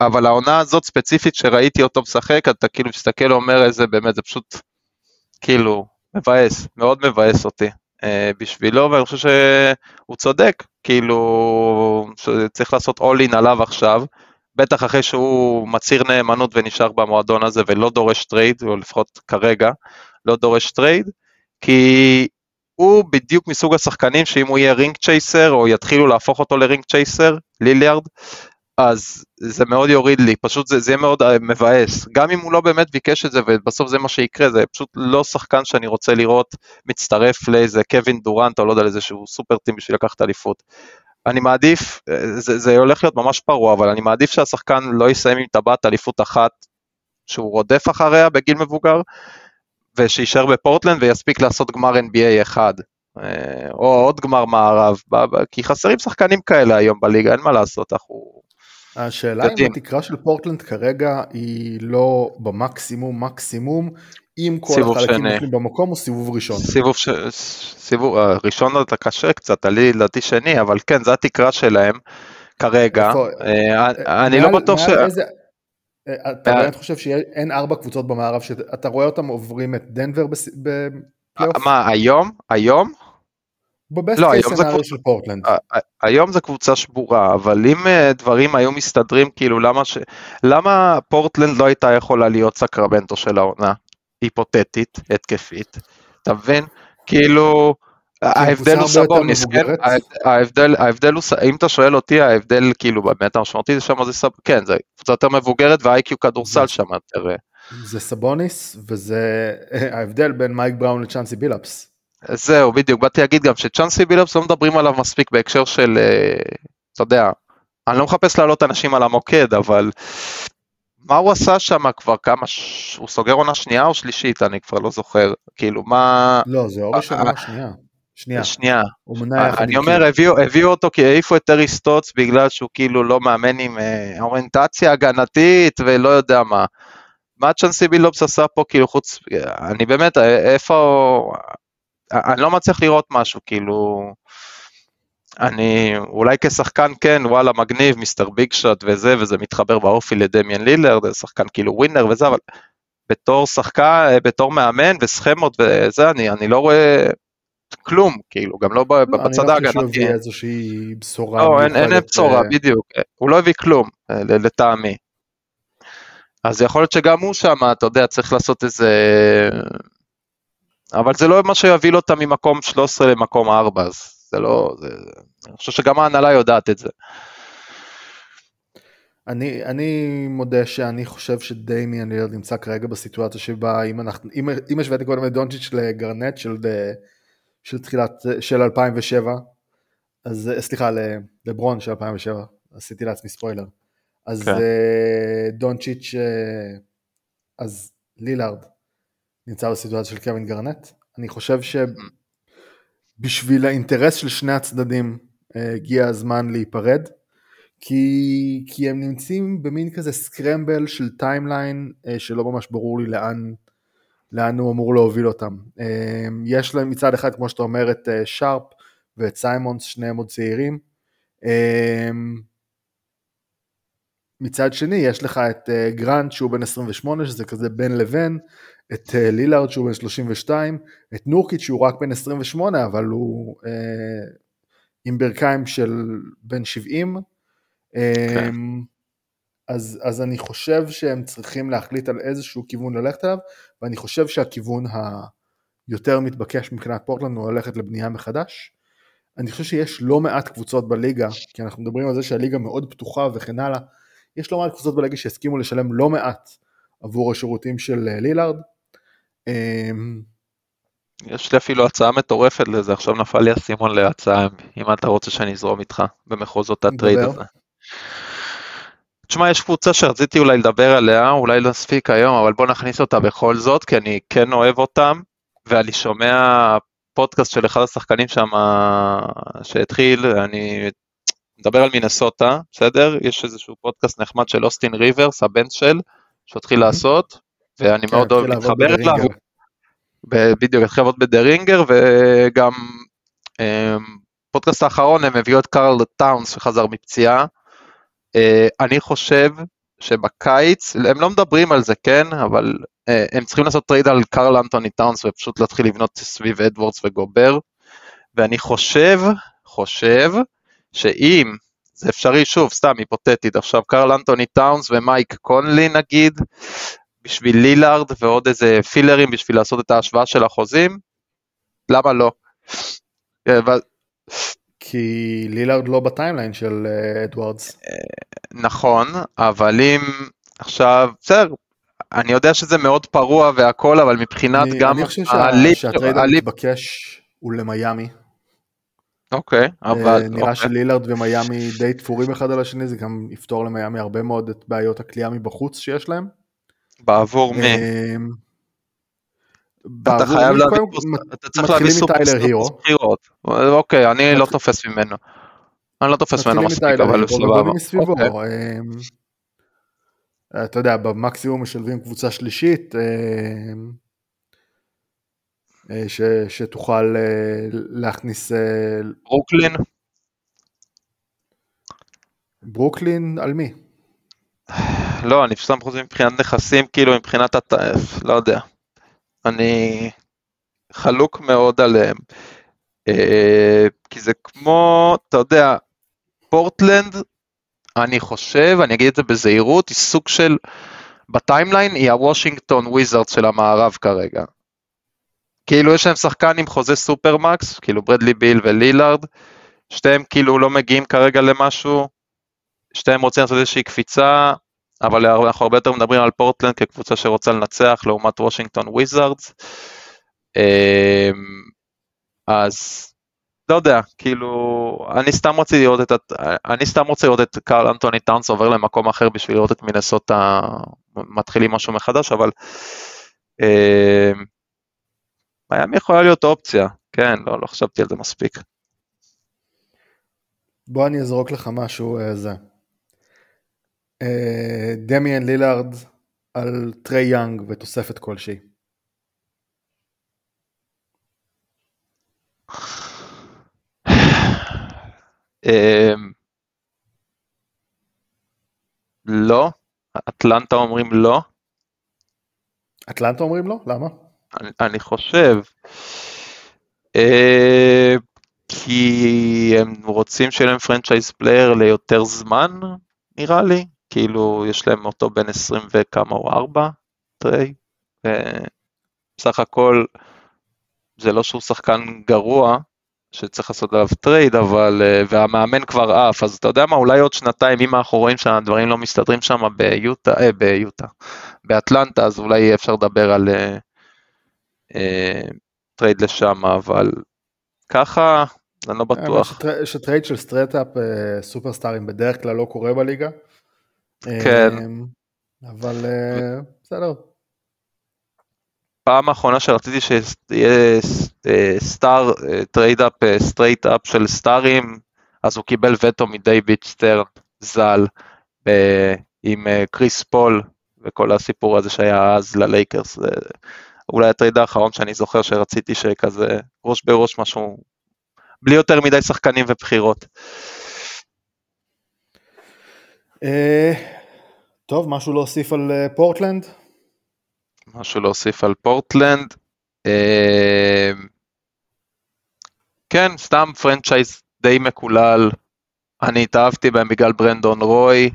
[SPEAKER 2] אבל העונה הזאת ספציפית שראיתי אותו משחק, אתה כאילו מסתכל ואומר איזה באמת, זה פשוט כאילו מבאס, מאוד מבאס אותי. אה, בשבילו, ואני חושב שהוא צודק, כאילו, שצריך לעשות all in עליו עכשיו, בטח אחרי שהוא מצהיר נאמנות ונשאר במועדון הזה ולא דורש טרייד, או לפחות כרגע, לא דורש טרייד, כי הוא בדיוק מסוג השחקנים שאם הוא יהיה רינג צ'ייסר, או יתחילו להפוך אותו לרינג צ'ייסר, ליליארד, אז זה מאוד יוריד לי, פשוט זה, זה יהיה מאוד אה, מבאס. גם אם הוא לא באמת ביקש את זה ובסוף זה מה שיקרה, זה פשוט לא שחקן שאני רוצה לראות מצטרף לאיזה קווין דורנט או לא יודע, לאיזשהו סופר טים בשביל לקחת אליפות. אני מעדיף, אה, זה, זה הולך להיות ממש פרוע, אבל אני מעדיף שהשחקן לא יסיים עם טבעת אליפות אחת שהוא רודף אחריה בגיל מבוגר, ושיישאר בפורטלנד ויספיק לעשות גמר NBA אחד. אה, או עוד גמר מערב, כי חסרים שחקנים כאלה היום בליגה, אין מה לעשות, אנחנו...
[SPEAKER 1] השאלה אם התקרה של פורטלנד כרגע היא לא במקסימום מקסימום, עם כל החלקים נופלים במקום או סיבוב ראשון?
[SPEAKER 2] סיבוב, ש... סיבוב אה, ראשון אתה קשה קצת, עלי לדעתי שני, אבל כן, זו התקרה שלהם כרגע. אה, אני לא בטוח ש... איזה...
[SPEAKER 1] אתה באמת חושב שאין ארבע קבוצות במערב, שאתה רואה אותם עוברים את דנבר בפלייאוף?
[SPEAKER 2] מה, היום? היום?
[SPEAKER 1] בבסט לא, זה קבוצה, של פורטלנד.
[SPEAKER 2] היום זה קבוצה שבורה, אבל אם אה, דברים היו מסתדרים, כאילו למה, ש... למה פורטלנד לא הייתה יכולה להיות סקרמנטו של העונה, היפותטית, התקפית, אתה מבין? כאילו, ההבדל הוא סבוניס, כן? ההבדל, ההבדל הוא, אם אתה שואל אותי, ההבדל כאילו באמת המשמעותי שם זה סב... כן, זה קבוצה יותר מבוגרת וה-IQ כדורסל שם יותר. אה.
[SPEAKER 1] זה סבוניס, וזה ההבדל בין מייק בראון לצ'אנסי בילאפס.
[SPEAKER 2] זהו, בדיוק, באתי להגיד גם שצ'אנסי בילאפס לא מדברים עליו מספיק בהקשר של, אה, אתה יודע, אני לא מחפש להעלות אנשים על המוקד, אבל מה הוא עשה שם כבר כמה, ש... הוא סוגר עונה שנייה או שלישית, אני כבר לא זוכר, כאילו מה...
[SPEAKER 1] לא, זה או ראשונה או שנייה. שנייה.
[SPEAKER 2] שנייה. אני אומר, הביאו, הביאו אותו כי העיפו את טרי סטוץ בגלל שהוא כאילו לא מאמן עם אה, אוריינטציה הגנתית ולא יודע מה. מה צ'אנסי בילאפס עשה פה כאילו חוץ, אני באמת, אה, איפה, אני לא מצליח לראות משהו, כאילו, אני אולי כשחקן כן, וואלה מגניב, Mr. Big Shot וזה, וזה מתחבר באופי לדמיאן לילר, זה שחקן כאילו ווינר וזה, אבל בתור שחקן, בתור מאמן וסכמות וזה, אני, אני לא רואה כלום, כאילו, גם לא, לא בצד ההגנתי. אני לא חושב שהוא הביא
[SPEAKER 1] איזושהי בשורה.
[SPEAKER 2] לא, אין, אין בשורה, אה, בדיוק, הוא לא הביא כלום, אה, לטעמי. אז יכול להיות שגם הוא שם, אתה יודע, צריך לעשות איזה אבל זה לא מה שיוביל אותה ממקום 13 למקום 4, אז זה לא, זה, אני חושב שגם ההנהלה יודעת את זה.
[SPEAKER 1] אני, אני מודה שאני חושב שדיימיאן לילד נמצא כרגע בסיטואציה שבה אם אנחנו, אם, אם השוויתי קודם את דונצ'יץ' לגרנט של, של תחילת, של 2007, אז סליחה, לברון של 2007, עשיתי לעצמי ספוילר. אז כן. אה, דונצ'יץ', אה, אז לילארד נמצא בסיטואציה של קווין גארנט. אני חושב שבשביל האינטרס של שני הצדדים אה, הגיע הזמן להיפרד, כי, כי הם נמצאים במין כזה scramble של timeline אה, שלא ממש ברור לי לאן, לאן הוא אמור להוביל אותם. אה, יש להם מצד אחד, כמו שאתה אומר, את שארפ ואת סיימונס, שניהם עוד צעירים. מצד שני יש לך את גרנט שהוא בן 28 שזה כזה בין לבין את אה, לילארד שהוא בן 32, את נורקיץ' שהוא רק בן 28 אבל הוא אה, עם ברכיים של בן 70, אה, כן. אז, אז אני חושב שהם צריכים להחליט על איזשהו כיוון ללכת עליו, ואני חושב שהכיוון היותר מתבקש מבחינת פורטלנד הוא ללכת לבנייה מחדש. אני חושב שיש לא מעט קבוצות בליגה, כי אנחנו מדברים על זה שהליגה מאוד פתוחה וכן הלאה, יש לא מעט קבוצות בליגה שהסכימו לשלם לא מעט עבור השירותים של אה, לילארד,
[SPEAKER 2] אמ, יש לי אפילו הצעה מטורפת לזה, עכשיו נפל לי הסימון להצעה, אם אתה רוצה שאני אזרום איתך במחוזות הטרייד הזה. תשמע, יש קבוצה שרציתי אולי לדבר עליה, אולי לא נספיק היום, אבל בוא נכניס אותה בכל זאת, כי אני כן אוהב אותם, ואני שומע פודקאסט של אחד השחקנים שם שהתחיל, אני מדבר על מינסוטה, בסדר? יש איזשהו פודקאסט נחמד של אוסטין ריברס, הבן של, שהתחיל לעשות, ואני כן, מאוד אוהב להתחבר אליו. בדיוק, התחיל לעבוד ב-The Ringer, וגם אמ, פודקאסט האחרון הם הביאו את קארל טאונס שחזר מפציעה. אה, אני חושב שבקיץ, הם לא מדברים על זה, כן, אבל אה, הם צריכים לעשות טרייד על קארל אנטוני טאונס ופשוט להתחיל לבנות סביב אדוורדס וגובר. ואני חושב, חושב, שאם זה אפשרי, שוב, סתם היפותטית, עכשיו קארל אנטוני טאונס ומייק קונלי נגיד, בשביל לילארד ועוד איזה פילרים בשביל לעשות את ההשוואה של החוזים? למה לא?
[SPEAKER 1] כי לילארד לא ב-timeline של אה, אדוארדס.
[SPEAKER 2] נכון, אבל אם עכשיו, בסדר, אני יודע שזה מאוד פרוע והכל, אבל מבחינת
[SPEAKER 1] אני,
[SPEAKER 2] גם
[SPEAKER 1] אני חושב
[SPEAKER 2] הליפ,
[SPEAKER 1] שה, שהטרייד
[SPEAKER 2] הליפ,
[SPEAKER 1] המתבקש הוא למיאמי.
[SPEAKER 2] אוקיי,
[SPEAKER 1] אה,
[SPEAKER 2] אבל,
[SPEAKER 1] נראה
[SPEAKER 2] אוקיי,
[SPEAKER 1] שלילארד ומיאמי די תפורים אחד על השני, זה גם יפתור למיאמי הרבה מאוד את בעיות הקליעה מבחוץ שיש להם.
[SPEAKER 2] בעבור מי?
[SPEAKER 1] אמ,
[SPEAKER 2] אתה חייב? להביא, אתה צריך להביא
[SPEAKER 1] מתחילים
[SPEAKER 2] סופר
[SPEAKER 1] מטיילר הירו.
[SPEAKER 2] בחירות. אוקיי, אני לא תופס ממנו. אני לא תופס ממנו מספיק, אבל סבבה. אוקיי.
[SPEAKER 1] אמ, אתה יודע, במקסימום משלבים קבוצה שלישית, אמ, אה, ש, שתוכל אה, להכניס אה,
[SPEAKER 2] ברוקלין,
[SPEAKER 1] ברוקלין, על מי?
[SPEAKER 2] לא, אני שם חוזים מבחינת נכסים, כאילו מבחינת, הת... לא יודע. אני חלוק מאוד עליהם. אה, כי זה כמו, אתה יודע, פורטלנד, אני חושב, אני אגיד את זה בזהירות, היא סוג של, ב-timeline היא הוושינגטון וויזארד של המערב כרגע. כאילו יש להם שחקן עם חוזה supermax, כאילו ברדלי ביל ולילארד, שתיהם כאילו לא מגיעים כרגע למשהו, שתיהם רוצים לעשות איזושהי קפיצה, אבל אנחנו הרבה יותר מדברים על פורטלנד כקבוצה שרוצה לנצח לעומת וושינגטון וויזארדס. אמ, אז לא יודע, כאילו, אני סתם רוצה לראות את, אני סתם רוצה לראות את קארל אנטוני טאונס עובר למקום אחר בשביל לראות את מינסוטה מתחילים משהו מחדש, אבל אמ, מיאמי יכולה להיות אופציה, כן, לא, לא חשבתי על זה מספיק.
[SPEAKER 1] בוא אני אזרוק לך משהו אה, זה. אה, דמיאן לילארד על טריי יאנג ותוספת כלשהי.
[SPEAKER 2] אמ, לא, אטלנטה אומרים לא,
[SPEAKER 1] אטלנטה אומרים לא? למה?
[SPEAKER 2] אני, אני חושב, אה, כי הם רוצים שיהיה להם franchise player ליותר זמן, נראה לי, כאילו יש להם אותו בין 20 וכמה או 4, טריי, בסך הכל זה לא שהוא שחקן גרוע, שצריך לעשות עליו טרייד, אבל, אה, והמאמן כבר עף, אז אתה יודע מה, אולי עוד שנתיים, אם אנחנו רואים שהדברים לא מסתדרים שם ביוטה, אה, ביוטה, באטלנטה, אז אולי אפשר לדבר על אה, אה, טרייד לשם, אבל ככה, אני לא בטוח.
[SPEAKER 1] שטר- שטרייד של straight-up אה, סופרסטארים בדרך כלל לא קורה בליגה.
[SPEAKER 2] כן.
[SPEAKER 1] אה, אבל אה, בסדר.
[SPEAKER 2] פעם האחרונה שרציתי שיהיה אה, star, trade up, straight up של סטארים, אז הוא קיבל וטו מדייוויד סטרן, ז"ל, עם אה, קריס פול וכל הסיפור הזה שהיה אז ללייקרס. אולי ה trade האחרון שאני זוכר שרציתי שכזה ראש בראש משהו, בלי יותר מדי שחקנים ובחירות.
[SPEAKER 1] אה, טוב, משהו להוסיף על אה, פורטלנד?
[SPEAKER 2] משהו להוסיף על פורטלנד. אה, כן, סתם פרנצ'ייז די מקולל. אני התאהבתי בהם בגלל ברנדון רוי,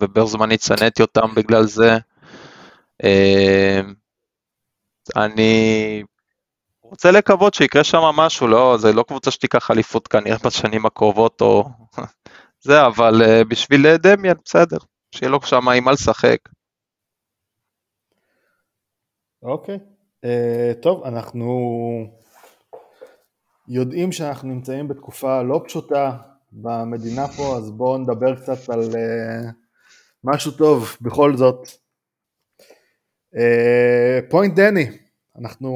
[SPEAKER 2] ובו זמנית שנאתי אותם בגלל זה. אני רוצה לקוות שיקרה שם משהו, לא, זה לא קבוצה שתיקח אליפות כנראה בשנים הקרובות או זה, אבל אה, בשביל דמיאן, בסדר, שיהיה לו שם עם מה לשחק.
[SPEAKER 1] אוקיי. אה, טוב, אנחנו יודעים שאנחנו נמצאים בתקופה לא פשוטה במדינה פה, אז בואו נדבר קצת על אה, משהו טוב בכל זאת. אה, פוינט דני, אנחנו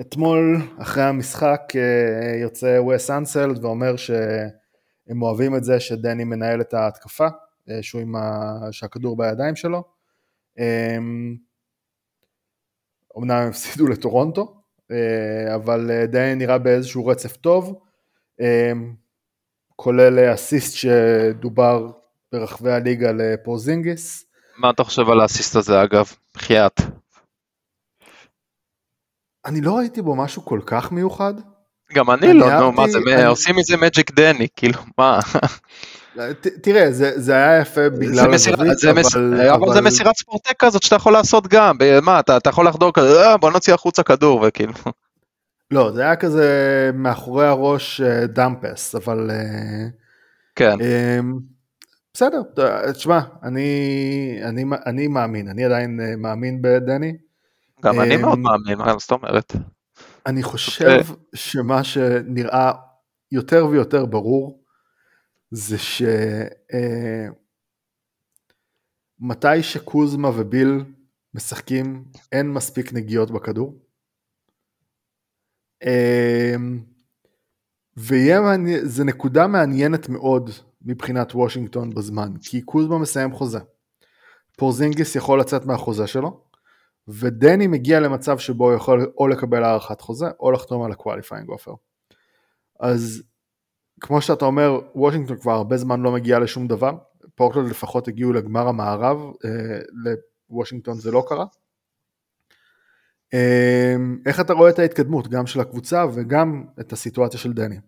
[SPEAKER 1] אתמול אחרי המשחק אה, יוצא וס אנסלד ואומר שהם אוהבים את זה שדני מנהל את ההתקפה, אה, שהוא עם ה... שהכדור בידיים שלו. אה, אמנם הם הפסידו לטורונטו, אה, אבל אה, דני נראה באיזשהו רצף טוב, אה, כולל אסיסט שדובר ברחבי הליגה לפורזינגיס.
[SPEAKER 2] מה אתה חושב על האסיסט הזה אגב? בחייאת.
[SPEAKER 1] אני לא ראיתי בו משהו כל כך מיוחד.
[SPEAKER 2] גם אני לא, נו, מה זה, עושים מזה מג'יק דני, כאילו, מה?
[SPEAKER 1] ת- תראה, זה, היה יפה בגלל הזווית,
[SPEAKER 2] מס-
[SPEAKER 1] אבל,
[SPEAKER 2] זה מסירת ספורטק כזאת שאתה יכול לעשות גם, מה, אתה יכול לחדור כזה, "אה, בוא נוציא החוצה כדור, וכאילו,
[SPEAKER 1] לא, זה היה כזה מאחורי הראש אה, דאמפס, אבל... אה,
[SPEAKER 2] כן,
[SPEAKER 1] אה, בסדר, תשמע, אני, אני, אני מאמין, אני עדיין אה, מאמין בדני.
[SPEAKER 2] גם אני מאוד מאמין, מה זאת אומרת?
[SPEAKER 1] אני חושב שמה שנראה יותר ויותר ברור זה שמתי אה, שקוזמה וביל משחקים אין מספיק נגיעות בכדור. אמ, וזה נקודה מעניינת מאוד מבחינת וושינגטון בזמן, כי קוזמה מסיים חוזה. פורזינגיס יכול לצאת מהחוזה שלו, ודני מגיע למצב שבו הוא יכול או לקבל הארכת חוזה, או לחתום על ה qualifying offer. אז כמו שאתה אומר, וושינגטון כבר הרבה זמן לא מגיע לשום דבר, פורטלנד לפחות הגיעו לגמר המערב, אה, לוושינגטון זה לא קרה. אה, איך אתה רואה את ההתקדמות, גם של הקבוצה וגם את הסיטואציה של דני?
[SPEAKER 2] אה,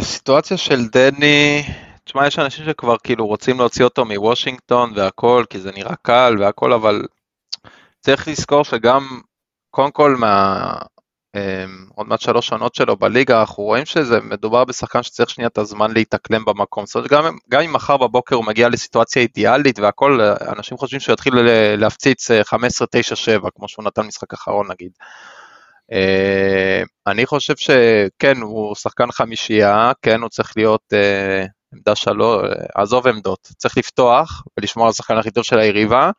[SPEAKER 2] סיטואציה של דני, תשמע, יש אנשים שכבר כאילו רוצים להוציא אותו מוושינגטון והכל, כי זה נראה קל והכל, אבל צריך לזכור שגם, קודם כל, מה... אמ, עוד מעט שלוש שנות שלו בליגה, אנחנו רואים שזה מדובר בשחקן שצריך שנייה את הזמן להתאקלם במקום. זאת אומרת, גם, גם אם מחר בבוקר הוא מגיע לסיטואציה אידיאלית והכל, אנשים חושבים שהוא יתחיל להפציץ 15-9-7, אה, כמו שהוא נתן משחק אחרון נגיד. אה, אני חושב שכן, הוא שחקן חמישייה, כן, הוא צריך להיות אה, עמדה שלו, עזוב עמדות, צריך לפתוח ולשמור על השחקן הכי טוב של היריבה,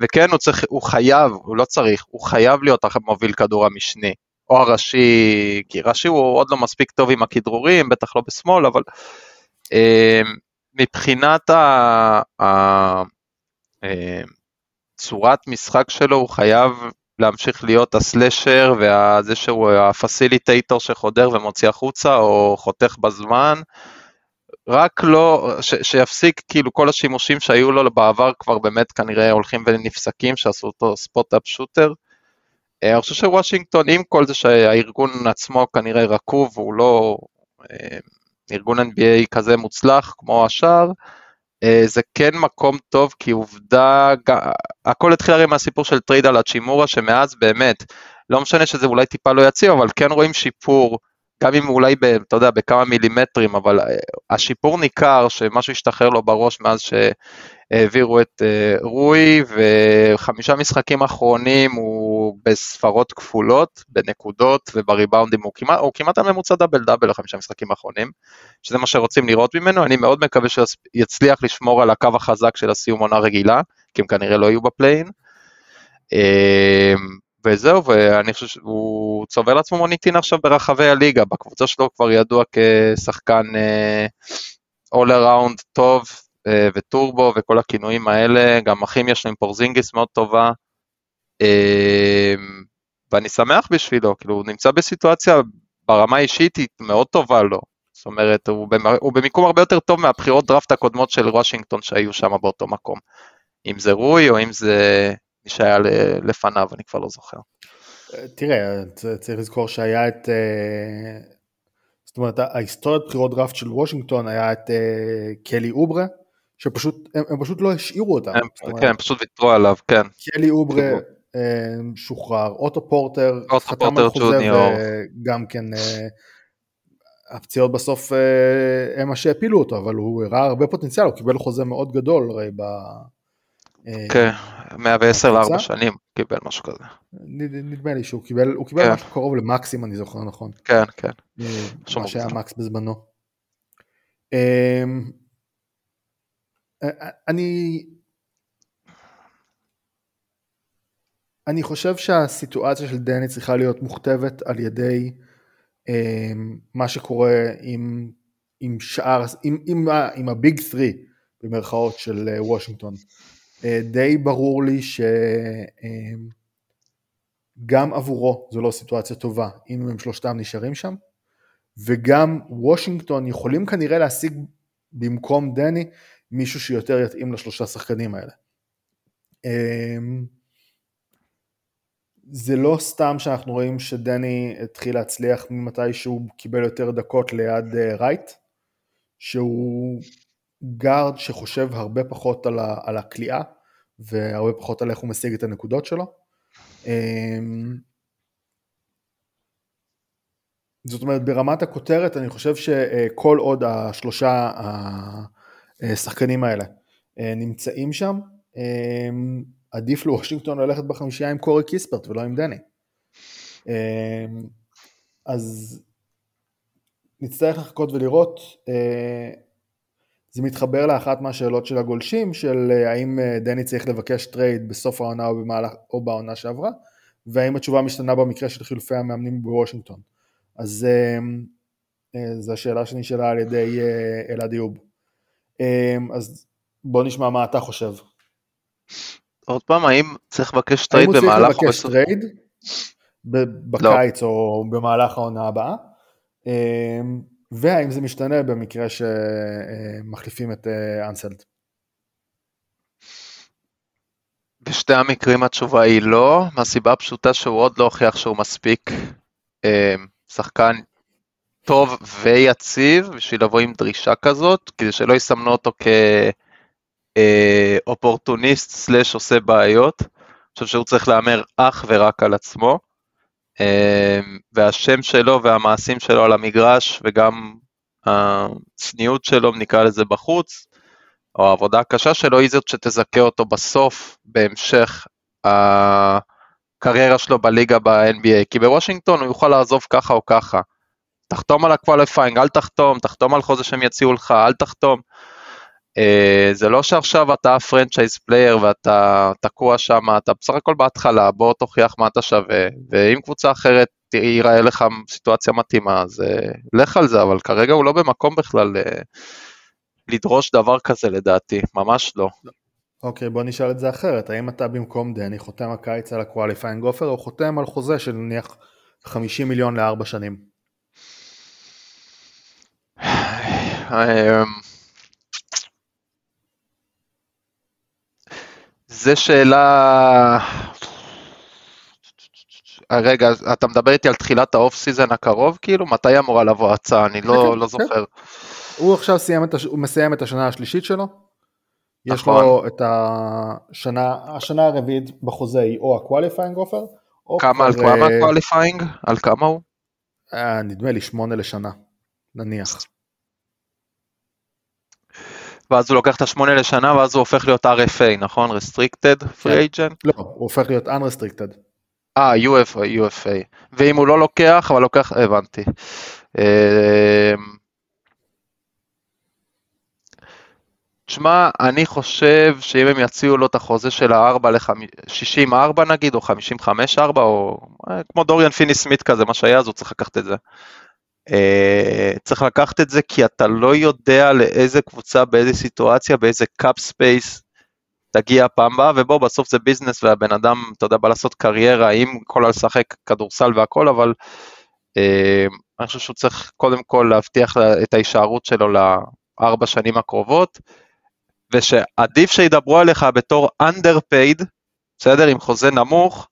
[SPEAKER 2] וכן, הוא, צריך, הוא חייב, הוא לא צריך, הוא חייב להיות מוביל כדור המשני. או הראשי, כי ראשי הוא עוד לא מספיק טוב עם הכדרורים, בטח לא בשמאל, אבל אה, מבחינת ה, ה, אה, צורת משחק שלו הוא חייב להמשיך להיות הסלשר וזה שהוא הפסיליטייטור שחודר ומוציא החוצה או חותך בזמן, רק לא, ש, שיפסיק כאילו כל השימושים שהיו לו בעבר כבר באמת כנראה הולכים ונפסקים, שעשו אותו spot-up shooter. אה, אני חושב שוושינגטון, עם כל זה שהארגון עצמו כנראה רקוב, והוא לא אה, ארגון NBA כזה מוצלח כמו השאר, זה כן מקום טוב, כי עובדה, הכל התחיל הרי מהסיפור של trade על האצ'ימורה, שמאז באמת, לא משנה שזה אולי טיפה לא יציב, אבל כן רואים שיפור, גם אם אולי, ב, אתה יודע, בכמה מילימטרים, אבל השיפור ניכר שמשהו השתחרר לו בראש מאז ש... העבירו את אה, רוי, וחמישה משחקים אחרונים הוא בספרות כפולות, בנקודות ובריבאונדים, הוא כמעט, הוא כמעט הממוצע דאבל דאבל לחמישה משחקים האחרונים, שזה מה שרוצים לראות ממנו, אני מאוד מקווה שיצליח לשמור על הקו החזק של הסיום עונה רגילה, כי הם כנראה לא יהיו בפליין. אה, וזהו, ואני חושב שהוא צובר לעצמו מוניטין עכשיו ברחבי הליגה, בקבוצה שלו כבר ידוע כשחקן uh, all around טוב, אה, וטורבו וכל הכינויים האלה, גם הכימיה שלו עם פורזינגיס מאוד טובה, אה, ואני שמח בשבילו, כאילו הוא נמצא בסיטואציה ברמה האישית היא מאוד טובה לו, זאת אומרת הוא, הוא במיקום הרבה יותר טוב מהבחירות דראפט הקודמות של וושינגטון שהיו שם באותו מקום, אם זה רוי או אם זה מי שהיה לפניו, אני כבר לא זוכר.
[SPEAKER 1] תראה, צריך לזכור שהיה את, אה, זאת אומרת ההיסטוריית בחירות דראפט של וושינגטון היה את קלי אוברה, שפשוט, הם, הם פשוט לא השאירו אותם. הם,
[SPEAKER 2] אומרת, כן, הם פשוט ויתרו עליו, כן.
[SPEAKER 1] קלי אוברה אה, שוחרר, אוטו פורטר,
[SPEAKER 2] אוטו פורטר ג'וניור.
[SPEAKER 1] וגם כן, אה, הפציעות בסוף אה, הם מה שהפילו אותו, אבל הוא הראה הרבה פוטנציאל, הוא קיבל חוזה מאוד גדול הרי ב...
[SPEAKER 2] כן, 110 ל-4 שנים קיבל משהו כזה.
[SPEAKER 1] נדמה לי שהוא קיבל, הוא קיבל כן. משהו קרוב למקסים אני זוכר נכון.
[SPEAKER 2] כן, כן.
[SPEAKER 1] מה שהיה מקס בזמנו. אני אני חושב שהסיטואציה של דני צריכה להיות מוכתבת על ידי אה, מה שקורה עם, עם שאר, עם, עם, עם הביג 3 במרכאות של אה, וושינגטון. אה, די ברור לי שגם אה, עבורו זו לא סיטואציה טובה אם הם שלושתם נשארים שם, וגם וושינגטון יכולים כנראה להשיג במקום דני מישהו שיותר יתאים לשלושה שחקנים האלה. אמ, זה לא סתם שאנחנו רואים שדני התחיל להצליח ממתי שהוא קיבל יותר דקות ליד אה, רייט, שהוא גארד שחושב הרבה פחות על, ה, על הכלייה והרבה פחות על איך הוא משיג את הנקודות שלו. אמ, זאת אומרת, ברמת הכותרת, אני חושב שכל עוד השלושה השחקנים האלה נמצאים שם, עדיף לוושינגטון ללכת בחמישייה עם קורי קיספרט ולא עם דני. אז נצטרך לחכות ולראות. זה מתחבר לאחת מהשאלות של הגולשים, של האם דני צריך לבקש trade בסוף העונה או, במהלך, או בעונה שעברה, והאם התשובה משתנה במקרה של חילופי המאמנים בוושינגטון. אז זו השאלה שנשאלה על ידי אלעד איוב. אז בוא נשמע מה אתה חושב.
[SPEAKER 2] עוד פעם, האם צריך לבקש trade במהלך...
[SPEAKER 1] האם הוא צריך לבקש trade בקיץ לא. או במהלך העונה הבאה? והאם זה משתנה במקרה שמחליפים את אנסלד?
[SPEAKER 2] בשתי המקרים התשובה היא לא, מהסיבה הפשוטה שהוא עוד לא הוכיח שהוא מספיק שחקן טוב ויציב בשביל לבוא עם דרישה כזאת, כדי שלא יסמנו אותו כאופורטוניסט slash עושה בעיות. אני חושב שהוא צריך להמר אך ורק על עצמו. והשם שלו והמעשים שלו על המגרש וגם הצניעות שלו, נקרא לזה בחוץ, או העבודה הקשה שלו, היא זאת שתזכה אותו בסוף, בהמשך הקריירה שלו בליגה ב-NBA, כי בוושינגטון הוא יוכל לעזוב ככה או ככה. תחתום על ה qualifying, אל תחתום, תחתום על חוזה שהם יציעו לך, אל תחתום. אה, זה לא שעכשיו אתה franchise player ואתה תקוע שם, אתה בסך הכל בהתחלה, בוא תוכיח מה אתה שווה, ואם קבוצה אחרת ייראה לך סיטואציה מתאימה, אז אה, לך על זה, אבל כרגע הוא לא במקום בכלל אה, לדרוש דבר כזה לדעתי, ממש לא.
[SPEAKER 1] אוקיי, אוקיי, בוא נשאל את זה אחרת, האם אתה במקום דני חותם הקיץ על ה qualifying offer, או חותם על חוזה של נניח 50 מיליון לארבע שנים?
[SPEAKER 2] זה שאלה... רגע, אתה מדבר איתי על תחילת ה off season הקרוב, כאילו? מתי אמורה לבוא הצעה? אני לא, כן, לא כן. זוכר.
[SPEAKER 1] הוא עכשיו סיים את, הש... הוא מסיים את השנה השלישית שלו. יש נכון. לו את השנה, השנה הרביעית בחוזה היא או ה qualifying offer,
[SPEAKER 2] או כמה על כמה ה qualifying? על כמה הוא?
[SPEAKER 1] אה, נדמה לי שמונה לשנה, נניח.
[SPEAKER 2] ואז הוא לוקח את השמונה לשנה, ואז הוא הופך להיות RFA, נכון? restricted free agent?
[SPEAKER 1] לא, הוא הופך להיות unrestricted.
[SPEAKER 2] אה, UFA, UFA. ואם הוא לא לוקח, אבל לוקח, הבנתי. תשמע, אני חושב שאם הם יציעו לו את החוזה של ה-4 ל-64 נגיד, או 55-4, או כמו דוריאן פיני סמית כזה, מה שהיה, אז הוא צריך לקחת את זה. אה, צריך לקחת את זה כי אתה לא יודע לאיזה קבוצה, באיזה סיטואציה, באיזה cap space תגיע הפעם הבאה, ובוא, בסוף זה business והבן אדם, אתה יודע, בא לעשות קריירה, עם כל לשחק כדורסל והכל, אבל אה, אני חושב שהוא צריך קודם כל להבטיח את ההישארות שלו לארבע שנים הקרובות, ושעדיף שידברו עליך בתור underpaid, בסדר, עם חוזה נמוך,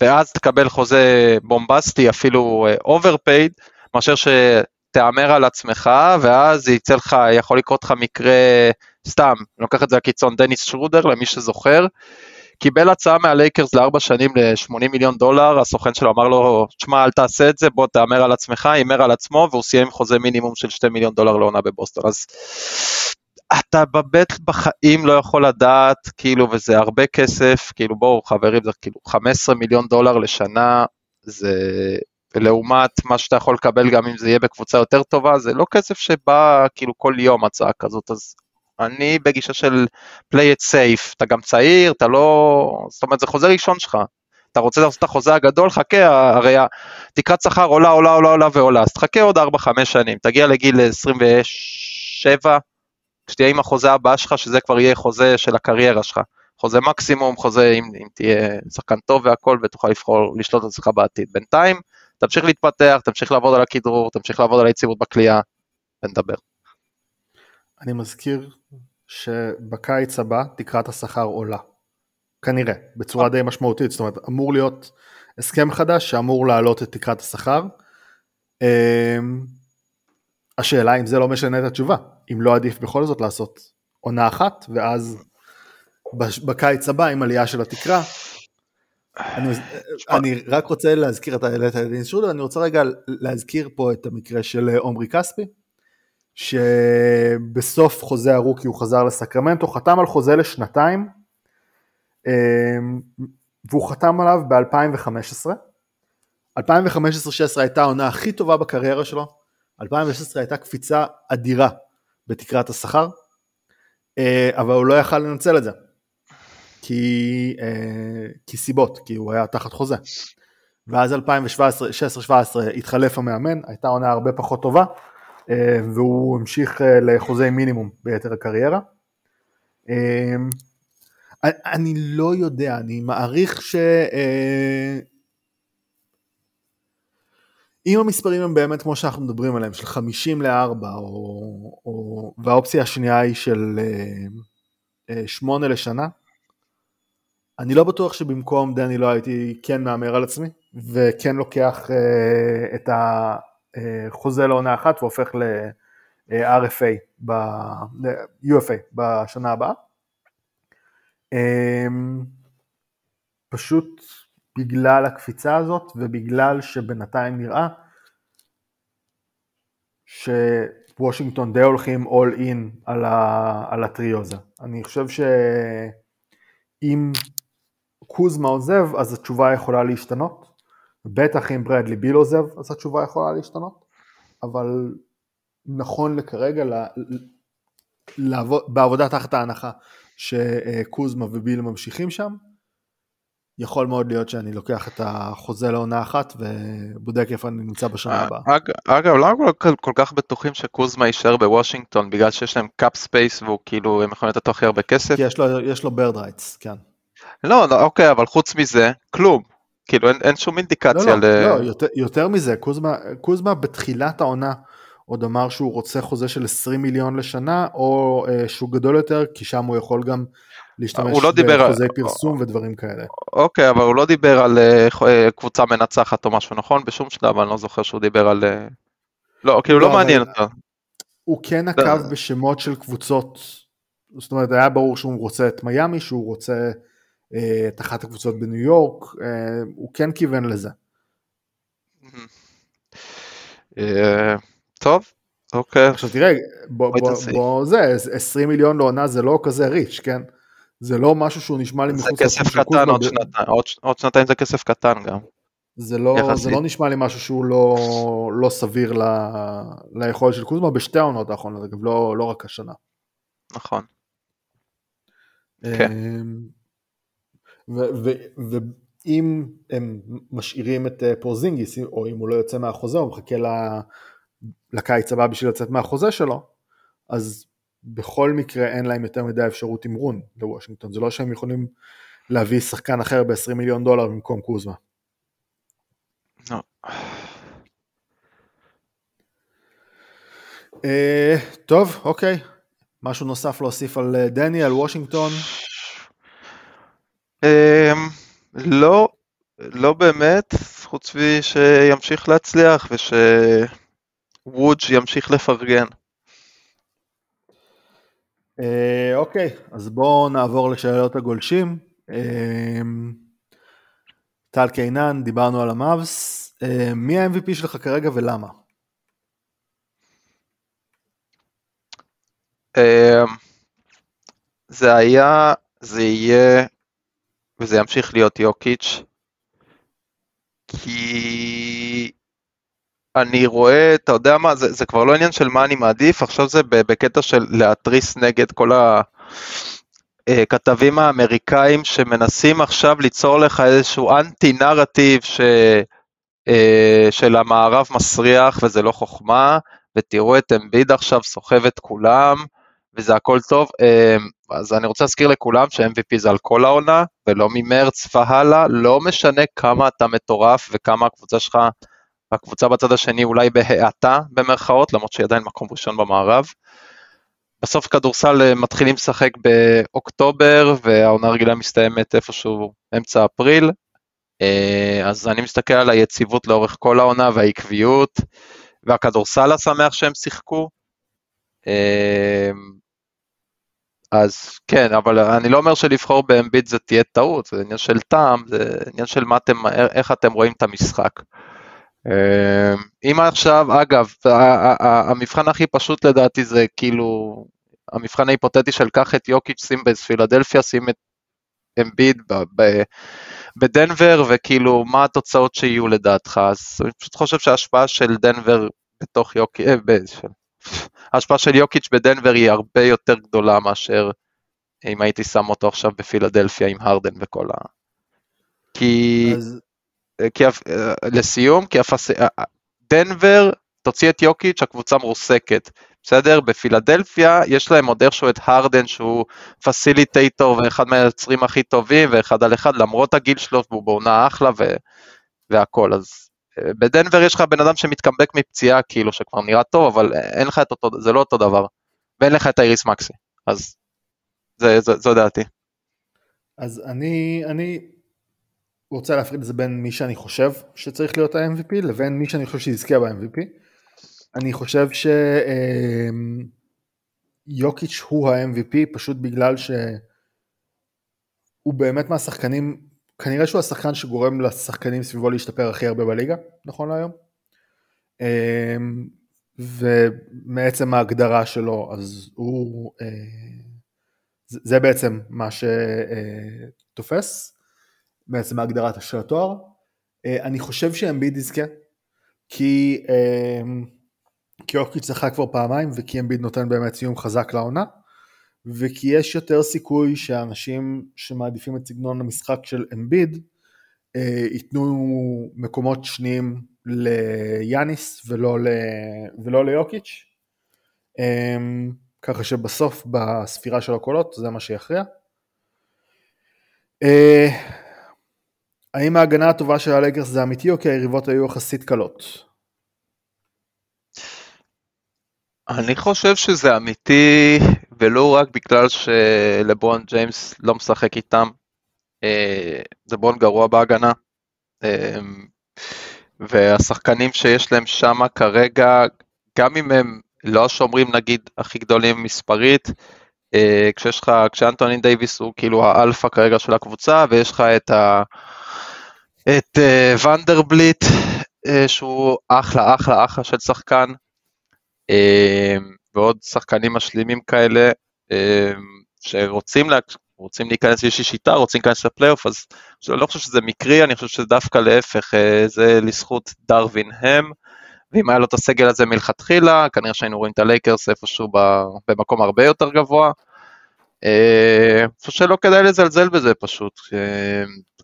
[SPEAKER 2] ואז תקבל חוזה בומבסטי, אפילו uh, overpaid, מאשר שתהמר על עצמך, ואז יצא לך, יכול לקרות לך מקרה, סתם, אני לוקח את זה לקיצון, דניס שרודר, למי שזוכר, קיבל הצעה מהלייקרס לארבע שנים ל-80 מיליון דולר, הסוכן שלו אמר לו, שמע, אל תעשה את זה, בוא תהמר על עצמך, הימר על עצמו, והוא סיים חוזה מינימום של 2 מיליון דולר לעונה בבוסטון. אז אתה בבית בחיים לא יכול לדעת, כאילו, וזה הרבה כסף, כאילו, בואו, חברים, זה כאילו 15 מיליון דולר לשנה, זה ולעומת מה שאתה יכול לקבל גם אם זה יהיה בקבוצה יותר טובה, זה לא כסף שבא כאילו כל יום הצעה כזאת, אז אני בגישה של play it safe, אתה גם צעיר, אתה לא, זאת אומרת זה חוזה ראשון שלך, אתה רוצה לעשות את החוזה הגדול, חכה, הרי תקרת שכר עולה, עולה, עולה, עולה ועולה, אז תחכה עוד 4-5 שנים, תגיע לגיל 27, כשתהיה עם החוזה הבא שלך, שזה כבר יהיה חוזה של הקריירה שלך. חוזה מקסימום, חוזה אם, אם תהיה שחקן טוב והכל ותוכל לבחור לשלוט על עצמך בעתיד. בינתיים, תמשיך להתפתח, תמשיך לעבוד על הכדרור, תמשיך לעבוד על היציבות בכלייה, ונדבר.
[SPEAKER 1] אני מזכיר שבקיץ הבא תקרת השכר עולה. כנראה, בצורה די משמעותית, זאת אומרת, אמור להיות הסכם חדש שאמור להעלות את תקרת השכר. אמ, השאלה אם זה לא משנה את התשובה, אם לא עדיף בכל זאת לעשות עונה אחת, ואז בקיץ הבא עם עלייה של התקרה, אני, אני רק רוצה להזכיר, אתה העלית את דניס שרודר, אני רוצה רגע להזכיר פה את המקרה של עומרי כספי, שבסוף חוזה הרוקי הוא חזר לסקרמנטו, חתם על חוזה לשנתיים, אמ, והוא חתם עליו ב-2015. 2015-2016 הייתה העונה הכי טובה בקריירה שלו, 2016 הייתה קפיצה אדירה בתקרת השכר, אה, אבל הוא לא יכל לנצל את זה. כי, אה, כי סיבות, כי הוא היה תחת חוזה. ואז 2016-2017 התחלף המאמן, הייתה עונה הרבה פחות טובה, אה, והוא המשיך אה, לחוזי מינימום ביתר הקריירה. אני לא יודע, אני מעריך ש... אם המספרים הם באמת כמו שאנחנו מדברים עליהם, של 50 ל-4, או, או, והאופציה השנייה היא של 8 לשנה, אני לא בטוח שבמקום דני לא הייתי כן מהמר על עצמי, וכן לוקח uh, את החוזה לעונה אחת והופך ל-RFA, ב-UFA בשנה הבאה. Um, פשוט בגלל הקפיצה הזאת ובגלל שבינתיים נראה שוושינגטון די הולכים all in על, ה, על הטריוזה. אני חושב שאם קוזמה עוזב, אז התשובה יכולה להשתנות. בטח אם ברדלי ביל עוזב, אז התשובה יכולה להשתנות. אבל נכון לכרגע, לעבוד, בעבודה תחת ההנחה שקוזמה וביל ממשיכים שם, יכול מאוד להיות שאני לוקח את החוזה לעונה אחת ובודק איפה אני נמצא בשנה אה, הבאה.
[SPEAKER 2] אגב, למה לא כל כך בטוחים שקוזמה יישאר בוושינגטון בגלל שיש להם cap space והוא כאילו הם יכולים לתת הכי הרבה כסף?
[SPEAKER 1] כי יש לו, יש לו Bird rights, כן.
[SPEAKER 2] לא, לא, אוקיי, אבל חוץ מזה, כלום. כאילו אין, אין שום אינדיקציה
[SPEAKER 1] לא, לא, ל... לא, יותר, יותר מזה, קוזמה, קוזמה בתחילת העונה עוד אמר שהוא רוצה חוזה של 20 מיליון לשנה, או אה, שהוא גדול יותר, כי שם הוא יכול גם להשתמש לא בחוזי על... פרסום ודברים כאלה.
[SPEAKER 2] אוקיי, אבל הוא לא דיבר על אה, קבוצה מנצחת או משהו, נכון? בשום שלב אני לא זוכר שהוא דיבר על... אה, לא, כאילו לא, לא מעניין אותו.
[SPEAKER 1] הוא כן נקב בשמות של קבוצות, זאת אומרת, היה ברור שהוא רוצה את מיאמי, שהוא רוצה אה, את אחת הקבוצות בניו יורק, אה, הוא כן כיוון לזה.
[SPEAKER 2] אה, טוב, אוקיי.
[SPEAKER 1] עכשיו תראה, בוא, זה, 20 מיליון לעונה זה לא כזה ריץ', כן? זה לא משהו שהוא נשמע לי
[SPEAKER 2] מחוץ. זה כסף קטן עוד שנתיים, עוד, עוד שנתיים זה כסף קטן גם.
[SPEAKER 1] זה לא, זה לא נשמע לי משהו שהוא לא, לא סביר ל, ליכולת של קוזמה בשתי העונות האחרונות, אגב, לא, לא רק השנה.
[SPEAKER 2] נכון.
[SPEAKER 1] כן. ואם הם משאירים את אה, פורזינגיס, או אם הוא לא יוצא מהחוזה, הוא מחכה לקיץ הבא בשביל לצאת מהחוזה שלו, אז בכל מקרה אין להם יותר מדי אפשרות תמרון לוושינגטון, זה לא שהם יכולים להביא שחקן אחר ב-20 מיליון דולר במקום קוזמה. No. Uh, טוב, אוקיי. משהו נוסף להוסיף על אה, דני, על וושינגטון?
[SPEAKER 2] אמ, לא, לא באמת, חוץ משימשיך להצליח ושוודג' ימשיך לפרגן.
[SPEAKER 1] אה, אוקיי, אז בואו נעבור לשאלות הגולשים. אמ, טל קינן, דיברנו על המאבס. אה, מי ה-MVP שלך כרגע ולמה?
[SPEAKER 2] אמ, זה היה, זה יהיה וזה ימשיך להיות יוקיץ', כי אני רואה, אתה יודע מה, זה, זה כבר לא עניין של מה אני מעדיף, עכשיו זה בקטע של להתריס נגד כל הכתבים האמריקאים שמנסים עכשיו ליצור לך איזשהו אנטי נרטיב ש, אה, של המערב מסריח וזה לא חוכמה, ותראו את אמביד עכשיו סוחב את כולם, וזה הכל טוב. אמ, אז אני רוצה להזכיר לכולם ש-MVP זה על כל העונה, ולא ממרץ והלאה, לא משנה כמה אתה מטורף וכמה הקבוצה שלך, הקבוצה בצד השני אולי בהאטה במרכאות, למרות שהיא עדיין מקום ראשון במערב. בסוף כדורסל אה, מתחילים לשחק באוקטובר, והעונה הרגילה מסתיימת איפשהו אמצע אפריל. אה, אז אני מסתכל על היציבות לאורך כל העונה והעקביות, והכדורסל השמח שהם שיחקו. אז כן, אבל אני לא אומר שלבחור באמביט זה תהיה טעות, זה עניין של טעם, זה עניין של אתם, איך אתם רואים את המשחק. אמ, אם עכשיו, אגב, המבחן הכי פשוט לדעתי זה כאילו, המבחן ההיפותטי של קח את יוקיץ', שים בפילדלפיה, שים את אמביד בדנבר, וכאילו, מה התוצאות שיהיו לדעתך? אז אני פשוט חושב שההשפעה של דנבר בתוך יוקיץ', אה, ההשפעה של יוקיץ' בדנבר היא הרבה יותר גדולה מאשר אם הייתי שם אותו עכשיו בפילדלפיה עם הרדן וכל ה... כי... אז... כי לסיום, כי הפס... דנבר תוציא את יוקיץ', הקבוצה מרוסקת, בסדר? בפילדלפיה יש להם עוד איכשהו את הרדן שהוא פסיליטייטור ואחד מהיוצרים הכי טובים ואחד על אחד למרות הגיל שלו והוא בעונה אחלה ו... והכל, אז בדנבר יש לך בן אדם שמתקמבק מפציעה כאילו שכבר נראה טוב אבל אין לך את אותו, זה לא אותו דבר ואין לך את האיריס מקסי, אז זה, זה, זו דעתי.
[SPEAKER 1] אז אני, אני רוצה להפריד את זה בין מי שאני חושב שצריך להיות ה-MVP לבין מי שאני חושב שיזכה ב-MVP. אני חושב שיוקיץ' אמ, הוא ה-MVP פשוט בגלל שהוא באמת מהשחקנים, כנראה שהוא השחקן שגורם לשחקנים סביבו להשתפר הכי הרבה בליגה, נכון להיום. אמ, ומעצם ההגדרה שלו, אז הוא, אה, זה בעצם מה שתופס. בעצם ההגדרה של התואר. אה, אני חושב שאמביד יזכה, כי כי אוקיץ' זכה כבר פעמיים וכי אמביד נותן באמת סיום חזק לעונה וכי יש יותר סיכוי שאנשים שמעדיפים את סגנון המשחק של אמביד אה, ייתנו מקומות שניים ליאניס ולא, ל... ולא ליוקיץ' אמ, ככה שבסוף בספירה של הקולות זה מה שיכריע. אה, האם ההגנה הטובה של הלגרס זה אמיתי או כי היריבות היו יחסית קלות?
[SPEAKER 2] אני חושב שזה אמיתי ולא רק בגלל שלברון ג'יימס לא משחק איתם. אה, לברון גרוע בהגנה. אה, והשחקנים שיש להם שם כרגע, גם אם הם לא השומרים נגיד הכי גדולים מספרית, אה, כשיש לך, כשאנטוני דייוויס הוא כאילו האלפא כרגע של הקבוצה ויש לך את ה... את ונדרבילט, שהוא אחלה, אחלה, אחלה של שחקן, ועוד שחקנים משלימים כאלה, uh, שרוצים לה, להיכנס לאיזושהי שיטה, רוצים להיכנס לפלייאוף, אז אני לא חושב שזה מקרי, אני חושב שזה דווקא להפך, uh, זה לזכות דרווין הם, ואם היה לו את הסגל הזה מלכתחילה, כנראה שהיינו רואים את הלייקרס איפשהו במקום הרבה יותר גבוה. אני חושב שלא כדאי לזלזל בזה פשוט.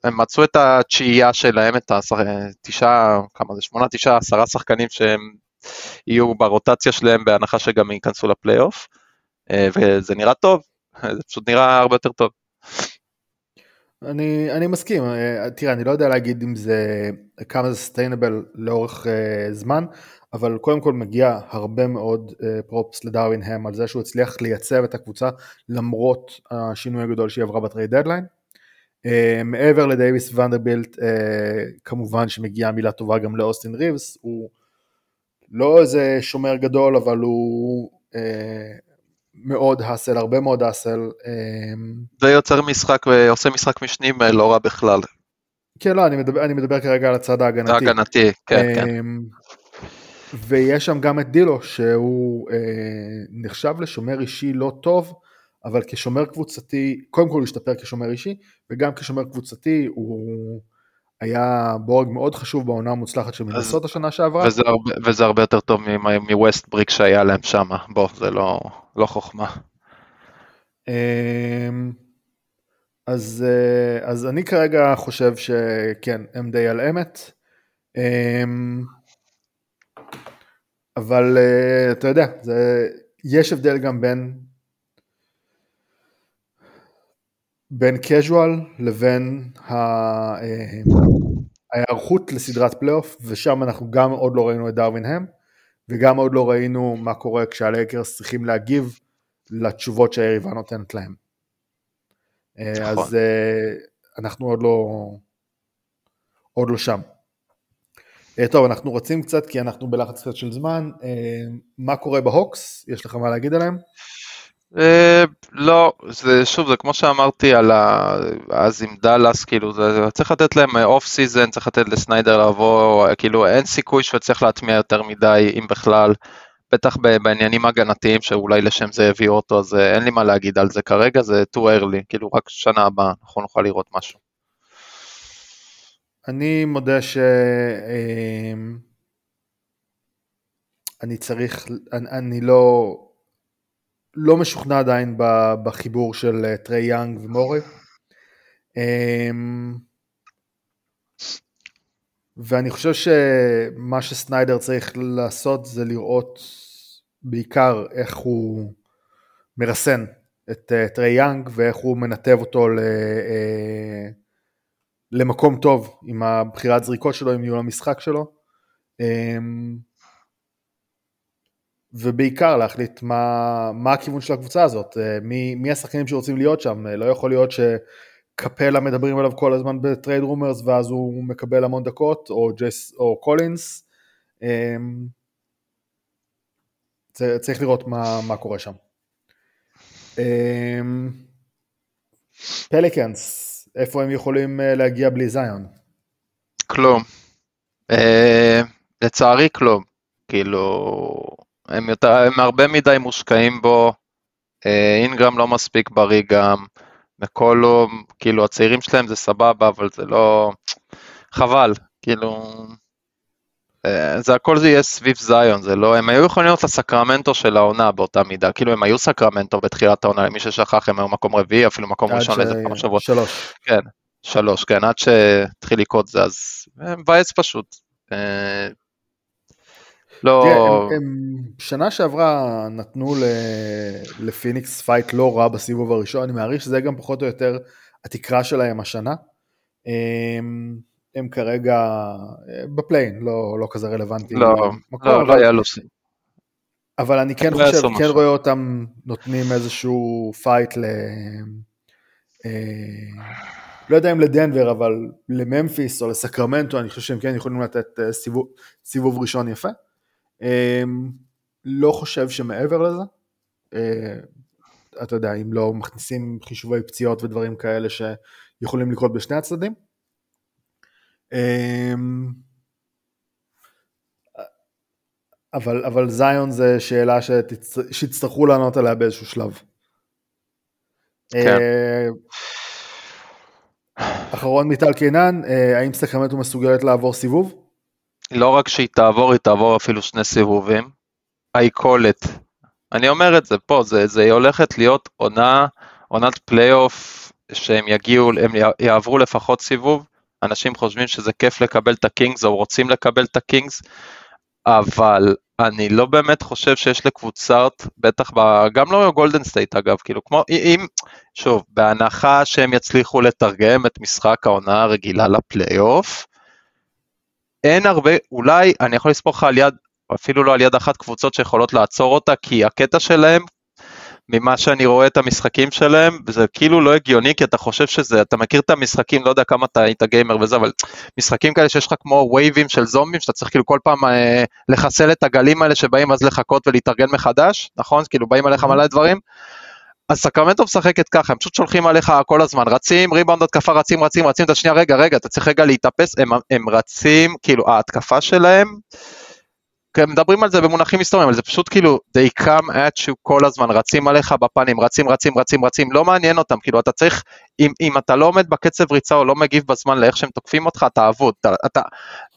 [SPEAKER 2] הם מצאו את התשיעייה שלהם, את התשעה, כמה זה, שמונה, תשעה, עשרה שחקנים שהם יהיו ברוטציה שלהם בהנחה שגם ייכנסו לפלייאוף, אה, וזה נראה טוב, זה פשוט נראה הרבה יותר טוב.
[SPEAKER 1] אני, אני מסכים, אה, תראה, אני לא יודע להגיד אם זה, כמה זה סטיינבל לאורך uh, זמן, אבל קודם כל מגיע הרבה מאוד uh, פרופס לדרווין הם על זה שהוא הצליח לייצב את הקבוצה למרות השינוי הגדול שהיא עברה ב trade deadline. אה, מעבר לדייוויס ונדרבילט, אה, כמובן שמגיעה מילה טובה גם לאוסטין ריבס, הוא לא איזה שומר גדול, אבל הוא אה, מאוד hustle, הרבה מאוד hustle.
[SPEAKER 2] ויוצר משחק ועושה משחק משנים לא רע בכלל.
[SPEAKER 1] כן, לא, אני מדבר, אני מדבר כרגע על הצד ההגנתי.
[SPEAKER 2] ההגנתי, כן, כן.
[SPEAKER 1] ויש שם גם את דילו, שהוא אה, נחשב לשומר אישי לא טוב, אבל כשומר קבוצתי, קודם כל הוא השתפר כשומר אישי, וגם כשומר קבוצתי הוא היה בורג מאוד חשוב בעונה המוצלחת של מנסות השנה שעברה.
[SPEAKER 2] וזה הרבה, וזה הרבה יותר טוב מווסט בריק שהיה להם שם, בוא, זה לא, לא חוכמה.
[SPEAKER 1] אמ, אז, אה, אז אני כרגע חושב שכן, הם די על אמת. אמ, אבל אה, אתה יודע, זה, יש הבדל גם בין בין casual לבין אה, ההיערכות לסדרת פלייאוף ושם אנחנו גם עוד לא ראינו את דרווין הם וגם עוד לא ראינו מה קורה כשהלייקרס צריכים להגיב לתשובות שהיריבה נותנת להם. אה, נכון. אז אה, אנחנו עוד לא עוד לא שם. טוב, אנחנו רוצים קצת כי אנחנו בלחץ קצת של זמן. מה קורה בהוקס? יש לך מה להגיד עליהם?
[SPEAKER 2] אה, לא, זה שוב, זה כמו שאמרתי על ה... אז עם דאלאס, כאילו, זה, צריך לתת להם off season, צריך לתת לסניידר לעבור, כאילו, אין סיכוי שהוא יצליח להטמיע יותר מדי, אם בכלל, בטח בעניינים הגנתיים שאולי לשם זה הביאו אותו, אז אה, אין לי מה להגיד על זה כרגע, זה too early, כאילו, רק שנה הבאה אנחנו נוכל לראות משהו.
[SPEAKER 1] אני מודה ש... אני צריך, אני, אני לא, לא משוכנע עדיין בחיבור של אה, טרי יאנג ומורי. אמ, ואני חושב שמה שסניידר צריך לעשות זה לראות בעיקר איך הוא מרסן את אה, טרי יאנג ואיך הוא מנתב אותו אה, למקום טוב עם הבחירת זריקות שלו, עם ניהול המשחק שלו. ובעיקר להחליט מה, מה הכיוון של הקבוצה הזאת, אה, מי, מי השחקנים שרוצים להיות שם, אה, לא יכול להיות שקפלה מדברים עליו כל הזמן ב trade rumors ואז הוא מקבל המון דקות, או, ג'ייס, או קולינס, אמ, צריך לראות מה, מה קורה שם. אמ, פליקנס, איפה הם יכולים אה, להגיע בלי זיון?
[SPEAKER 2] כלום. לצערי כלום. כאילו, הם, יותר, הם הרבה מדי מושקעים בו, אה, אינגרם לא מספיק בריא גם, מקולו, כאילו הצעירים שלהם זה סבבה, אבל זה לא... חבל, כאילו... אה, זה הכל זה יהיה סביב זיון, זה לא, הם היו יכולים להיות הסקרמנטו של העונה באותה מידה, כאילו הם היו סקרמנטו בתחילת העונה, למי ששכח הם היו מקום רביעי, אפילו מקום ראשון לאיזה כמה שבועות.
[SPEAKER 1] שלוש.
[SPEAKER 2] כן, שלוש, כן, עד שהתחיל לקרות זה, אז מבאס פשוט.
[SPEAKER 1] לא... תראה, הם, הם שנה שעברה נתנו לפיניקס פייט לא רע בסיבוב הראשון, אני מעריך שזה גם פחות או יותר התקרה שלהם השנה. הם, הם כרגע אה, בפליין, לא, לא כזה רלוונטי.
[SPEAKER 2] לא, מקום, לא, אבל, לא היה לו סי.
[SPEAKER 1] אבל אני כן חושב, כן משהו. רואה אותם נותנים איזשהו פייט ל... אה, לא יודע אם לדנבר, אבל לממפיס או לסקרמנטו, אני חושב שהם כן יכולים לתת אה, סיבוב, סיבוב ראשון יפה. אמ, לא חושב שמעבר לזה, אה, אתה יודע, אם לא מכניסים חישובי פציעות ודברים כאלה שיכולים לקרות בשני הצדדים. אמ, אבל, אבל זיון זה שאלה שתצ... שיצטרכו לענות עליה באיזשהו שלב. כן. אה, אחרון מטל קינן, אה, האם סקרמנטו מסוגלת לעבור סיבוב?
[SPEAKER 2] לא רק שהיא תעבור, היא תעבור אפילו שני סיבובים. היכולת. אני אומר את זה פה, זה, זה הולכת להיות עונה, עונת פלייאוף שהם יגיעו, הם יעברו לפחות סיבוב. אנשים חושבים שזה כיף לקבל את הקינגס או רוצים לקבל את הקינגס, אבל אני לא באמת חושב שיש לקבוצות, בטח ב... גם לא גולדן סטייט אגב, כאילו כמו אם, שוב, בהנחה שהם יצליחו לתרגם את משחק העונה הרגילה לפלייאוף, אין הרבה, אולי אני יכול לספור לך על יד, אפילו לא על יד אחת קבוצות שיכולות לעצור אותה, כי הקטע שלהם, ממה שאני רואה את המשחקים שלהם, זה כאילו לא הגיוני, כי אתה חושב שזה, אתה מכיר את המשחקים, לא יודע כמה אתה היית גיימר וזה, אבל משחקים כאלה שיש לך כמו וייבים של זומבים, שאתה צריך כאילו כל פעם אה, לחסל את הגלים האלה שבאים אז לחכות ולהתארגן מחדש, נכון? כאילו באים עליך מלא דברים. אז סקרמנטו משחקת ככה, הם פשוט שולחים עליך כל הזמן, רצים, ריבאונד התקפה, רצים, רצים, רצים, את השנייה, רגע, רגע, אתה צריך רגע להתאפס, הם, הם רצים, כאילו, ההתקפה שלהם, הם מדברים על זה במונחים היסטוריים, אבל זה פשוט כאילו, they come at you כל הזמן, רצים עליך בפנים, רצים, רצים, רצים, רצים, לא מעניין אותם, כאילו, אתה צריך, אם, אם אתה לא עומד בקצב ריצה או לא מגיב בזמן לאיך שהם תוקפים אותך, אתה אבוד, אתה, אתה,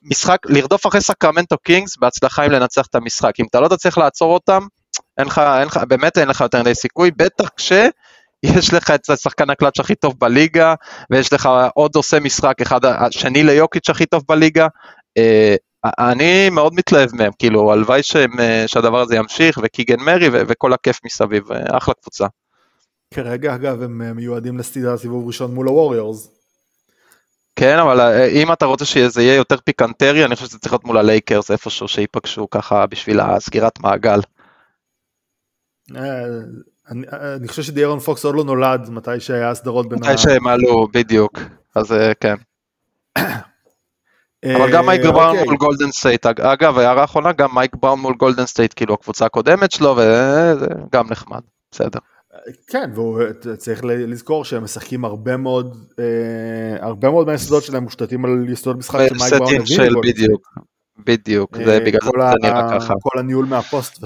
[SPEAKER 2] משחק, לרדוף אחרי סקרמנטו קינגס, בהצלחה אם לנצח את המשחק, אם אתה לא תצליח לעצור אותם, אין לך, אין לך, באמת אין לך יותר מדי סיכוי, בטח כשיש לך את השחקן הקלאץ' הכי טוב בליגה, ויש לך עוד עושה משחק, אחד, השני ליוקיץ' הכי טוב בליגה. אה, אני מאוד מתלהב מהם, כאילו, הלוואי אה, שהדבר הזה ימשיך, וקיגן מרי וכל הכיף מסביב, אה, אחלה קבוצה.
[SPEAKER 1] כרגע, אגב, הם מיועדים לסדרה סיבוב ראשון מול הווריורס.
[SPEAKER 2] כן, אבל אם אתה רוצה שזה יהיה יותר פיקנטרי, אני חושב שזה צריך להיות מול הלייקרס איפשהו, שייפגשו ככה בשביל הסגירת מעגל.
[SPEAKER 1] אה, אני, אני חושב שדיארון פוקס עוד לא נולד מתי שהיה הסדרות בין
[SPEAKER 2] ה... מתי שהם עלו, בדיוק, אז אה, כן. אבל גם מייק בראון אוקיי. מול גולדן סטייט, אגב, הערה אחרונה, גם מייק בראון מול גולדן סטייט, כאילו הקבוצה הקודמת שלו, וזה גם נחמד, בסדר.
[SPEAKER 1] כן, וצריך לזכור שהם משחקים הרבה מאוד, אה, הרבה מאוד מהיסודות שלהם מושתתים על יסודות משחק
[SPEAKER 2] של מייק בראון של בדיוק, בדיוק, זה בגלל זה נראה ככה.
[SPEAKER 1] כל הניהול מהפוסט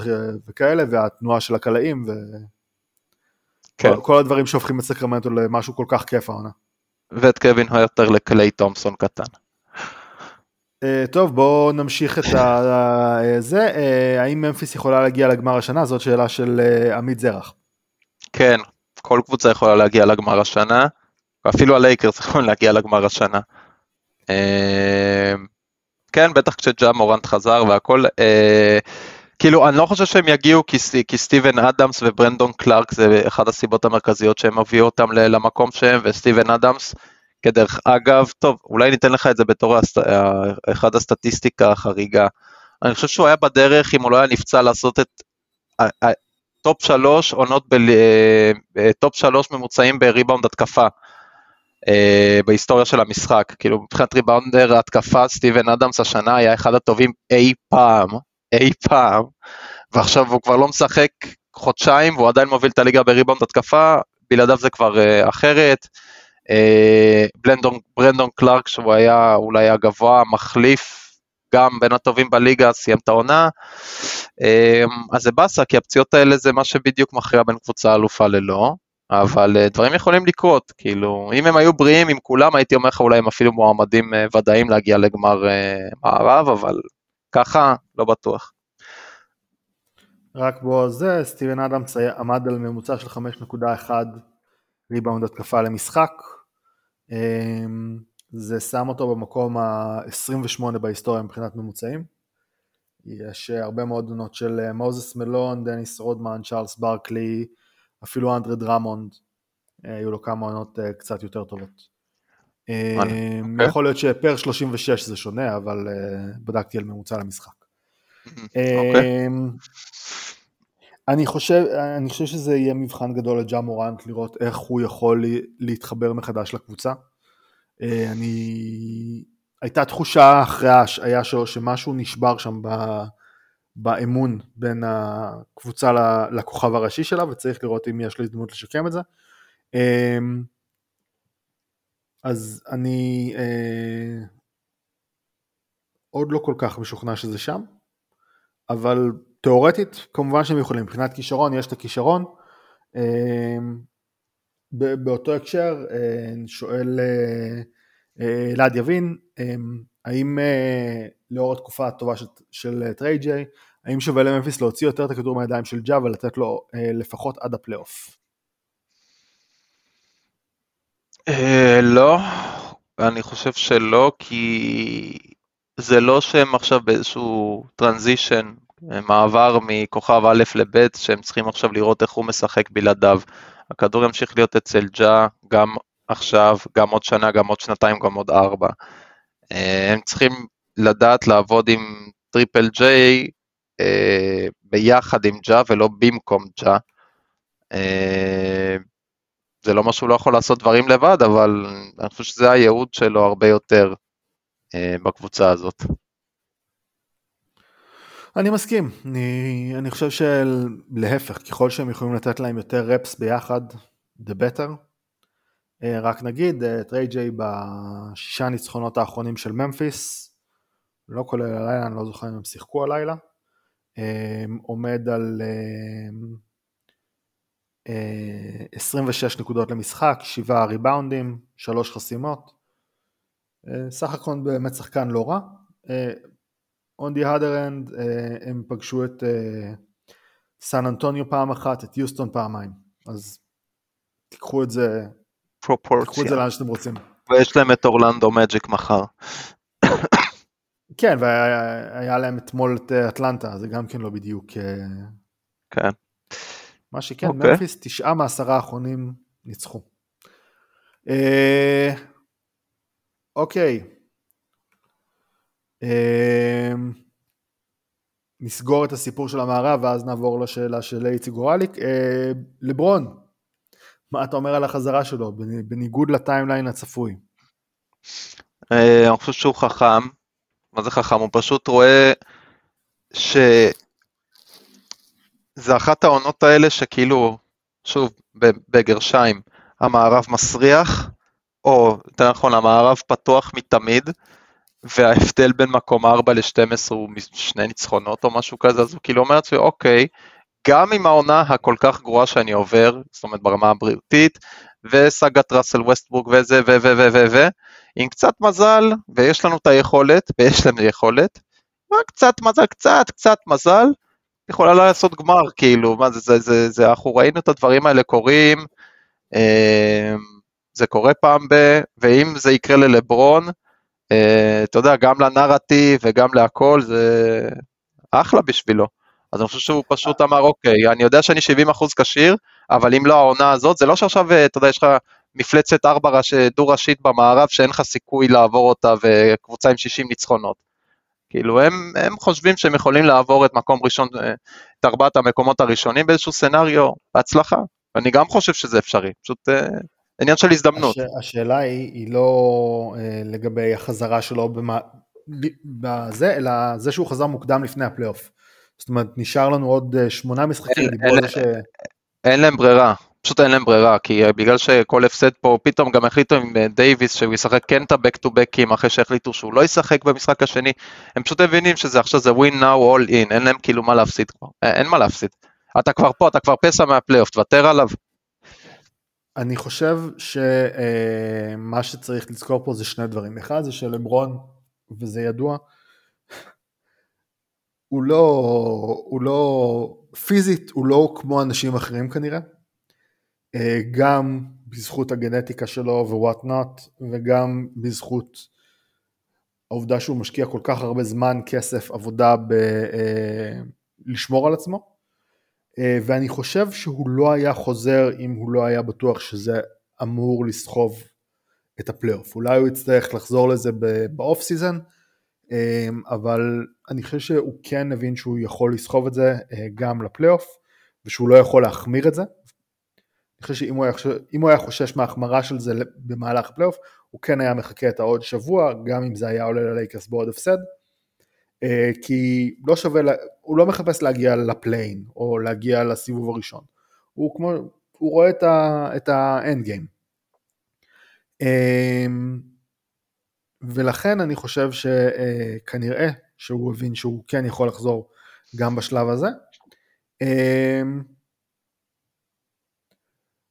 [SPEAKER 1] וכאלה, והתנועה של הקלעים, כן. כל הדברים שהופכים את סקרמנטו למשהו כל כך כיף העונה.
[SPEAKER 2] ואת קווין הרטר לקליי תומפסון קטן.
[SPEAKER 1] אה, טוב בואו נמשיך את זה, אה, האם ממפיס יכולה להגיע לגמר השנה? זאת שאלה של אה, עמית זרח.
[SPEAKER 2] כן, כל קבוצה יכולה להגיע לגמר השנה, ואפילו הלייקרס יכולים להגיע לגמר השנה. אה, כן, בטח כשג'ה מורנט חזר והכל, אה, כאילו אני לא חושב שהם יגיעו כי, כי סטיבן אדמס וברנדון קלארק זה אחת הסיבות המרכזיות שהם הביאו אותם למקום שהם, וסטיבן אדמס כדרך אגב, טוב, אולי ניתן לך את זה בתור הסט... אחד הסטטיסטיקה החריגה. אני חושב שהוא היה בדרך, אם הוא לא היה נפצע, לעשות את top שלוש עונות, ב... אה, top שלוש ממוצעים בריבאונד התקפה. אה, בהיסטוריה של המשחק, כאילו מבחינת ריבאונדר התקפה, סטיבן אדמס השנה היה אחד הטובים אי פעם, אי פעם, ועכשיו הוא כבר לא משחק חודשיים והוא עדיין מוביל את הליגה בריבאונד התקפה, בלעדיו זה כבר uh, אחרת. אה, בלנדון, ברנדון קלארק שהוא היה אולי הגבוה, מחליף גם בין הטובים בליגה, סיים את העונה. אה, אז זה באסה, כי הפציעות האלה זה מה שבדיוק מכריע בין קבוצה אלופה ללא. אבל אה, דברים יכולים לקרות, כאילו, אם הם היו בריאים עם כולם, הייתי אומר לך אולי הם אפילו מועמדים ודאיים להגיע לגמר מערב, אבל ככה, לא בטוח.
[SPEAKER 1] רק בו זה, סטיבן אדמס עמד על ממוצע של 5.1 ריבאונד התקפה למשחק, אמ, זה שם אותו במקום ה-28 בהיסטוריה מבחינת ממוצעים. יש הרבה מאוד עונות של אה, מוזס מלון, דניס רודמן, צ'ארלס ברקלי, אפילו אנדרי דרמונד, אה, היו לו כמה עונות אה, קצת יותר טובות. Okay. אמ, אוקיי. יכול להיות שפר 36 זה שונה, אבל בדקתי על ממוצע למשחק. Okay. אוקיי. אמ, אני חושב, אני חושב שזה יהיה מבחן גדול לג'ה מורנט לראות איך הוא יכול להתחבר מחדש לקבוצה. אה, אני... הייתה תחושה אחרי ההשעיה שלו שמשהו נשבר שם ב... באמון בין הקבוצה לכוכב הראשי שלה וצריך לראות אם יש לו הזדמנות לשקם את זה. אמ, אז אני אה, עוד לא כל כך משוכנע שזה שם, אבל תאורטית כמובן שהם יכולים, מבחינת כישרון יש את הכישרון. אמ, באותו הקשר אה, שואל אה, אה, אלעד יבין, אמ, האם לאור התקופה הטובה של, של Triple J, האם שווה למפיס להוציא יותר את הכדור מהידיים של ג'ה ולתת לו לפחות עד הפלייאוף?
[SPEAKER 2] לא, אני חושב שלא, כי זה לא שהם עכשיו באיזשהו transition מעבר מכוכב א' לב', שהם צריכים עכשיו לראות איך הוא משחק בלעדיו. הכדור ימשיך להיות אצל ג'ה גם עכשיו, גם עוד שנה, גם עוד שנתיים, גם עוד ארבע. אה, הם צריכים לדעת לעבוד עם טריפל ג'יי אה, ביחד עם ג'ה ולא במקום ג'ה. אה, זה לא אומר שהוא לא יכול לעשות דברים לבד, אבל אני חושב שזה הייעוד שלו הרבה יותר בקבוצה הזאת.
[SPEAKER 1] אני מסכים, אני, אני חושב שלהפך, ככל שהם יכולים לתת להם יותר reps ביחד, the better. אה, רק נגיד, אה, טריי ג'יי בשישה ניצחונות האחרונים של ממפיס, לא כולל הלילה, אני לא זוכר אם הם שיחקו הלילה, אה, עומד על 26 נקודות למשחק, 7 ריבאונדים, 3 חסימות, סך הכל באמת שחקן לא רע. on the other end הם פגשו את סן אנטוניו פעם אחת, את יוסטון פעמיים, אז תיקחו את זה,
[SPEAKER 2] פרופורציה.
[SPEAKER 1] תיקחו את זה לאן שאתם רוצים.
[SPEAKER 2] ויש להם את אורלנדו מג'יק מחר.
[SPEAKER 1] כן, והיה להם אתמול את אטלנטה, זה גם כן לא בדיוק...
[SPEAKER 2] כן.
[SPEAKER 1] מה שכן, okay. אוקיי. ממפיס, תשעה מעשרה האחרונים ניצחו. אוקיי, אמ, נסגור את הסיפור של המערב ואז נעבור לשאלה של איציק גורליק. אה, לברון, מה אתה אומר על החזרה שלו, בניגוד לטיימליין הצפוי?
[SPEAKER 2] אה, אני חושב שהוא חכם, מה זה חכם? הוא פשוט רואה ש... זה אחת העונות האלה שכאילו שוב, בגרשיים, המערב מסריח, או יותר נכון, המערב פתוח מתמיד, וההבדל בין מקום 4 ל-12 הוא שני ניצחונות או משהו כזה, אז הוא כאילו אומר לעצמי, אוקיי, גם עם העונה הכל כך גרועה שאני עובר, זאת אומרת ברמה הבריאותית, וסאגת ראסל ווסטבורג וזה ו ו ו ו ו עם קצת מזל, ויש לנו את היכולת, ויש לנו יכולת, קצת מזל, קצת, קצת מזל, יכולה לעשות גמר, כאילו, מה זה, זה, זה, זה, אנחנו ראינו את הדברים האלה קורים, אה, זה קורה פעם ב... ואם זה יקרה ללברון, אה, אתה יודע, גם לנרטיב וגם להכל, זה אחלה בשבילו. אז אני חושב שהוא פשוט אמר, אוקיי, אני יודע שאני 70% כשיר, אבל אם לא העונה הזאת, זה לא שעכשיו, אה, אתה יודע, יש לך מפלצת ארבע ראש, דו-ראשית במערב שאין לך סיכוי לעבור אותה וקבוצה עם 60 ניצחונות. כאילו הם, הם חושבים שהם יכולים לעבור את מקום ראשון, אה, את ארבעת המקומות הראשונים באיזשהו סצנריו, בהצלחה. אני גם חושב שזה אפשרי, פשוט אה, עניין של הזדמנות. הש,
[SPEAKER 1] השאלה היא, היא לא אה, לגבי החזרה שלו במה, בזה, אלא זה שהוא חזר מוקדם לפני הפלייאוף. זאת אומרת, נשאר לנו עוד אה, שמונה משחקים, אין,
[SPEAKER 2] אין, ש... אין להם ברירה, פשוט אין להם ברירה, כי אה, בגלל שכל הפסד פה, פתאום גם החליטו עם אה, דייוויס שהוא ישחק כן את ה- back to back ים אחרי שהחליטו שהוא לא ישחק במשחק השני, הם פשוט מבינים שזה עכשיו זה win now all in, אין להם כאילו מה להפסיד כבר, אין מה להפסיד. אתה כבר פה, אתה כבר פסע מהפלייאוף, תוותר עליו.
[SPEAKER 1] אני חושב שמה שצריך לזכור פה זה שני דברים, אחד זה שלברון, וזה ידוע, הוא לא, הוא לא, פיזית הוא לא כמו אנשים אחרים כנראה, אה, גם בזכות הגנטיקה שלו ו-what not, וגם בזכות העובדה שהוא משקיע כל כך הרבה זמן, כסף, עבודה בלשמור אה, על עצמו, אה, ואני חושב שהוא לא היה חוזר אם הוא לא היה בטוח שזה אמור לסחוב את הפלייאוף. אולי הוא יצטרך לחזור לזה ב off season, אבל אני חושב שהוא כן הבין שהוא יכול לסחוב את זה גם לפלייאוף, ושהוא לא יכול להחמיר את זה, אני חושב שאם הוא, היה, הוא היה חושש מההחמרה של זה במהלך הפלייאוף, הוא כן היה מחכה את העוד שבוע, גם אם זה היה עולה ללייקרס בעוד הפסד, אה, כי לא שווה, הוא לא מחפש להגיע לפליין, או להגיע לסיבוב הראשון, הוא כמו, הוא רואה את האנד גיים. אמ, ולכן אני חושב שכנראה שהוא הבין שהוא כן יכול לחזור גם בשלב הזה. אמ,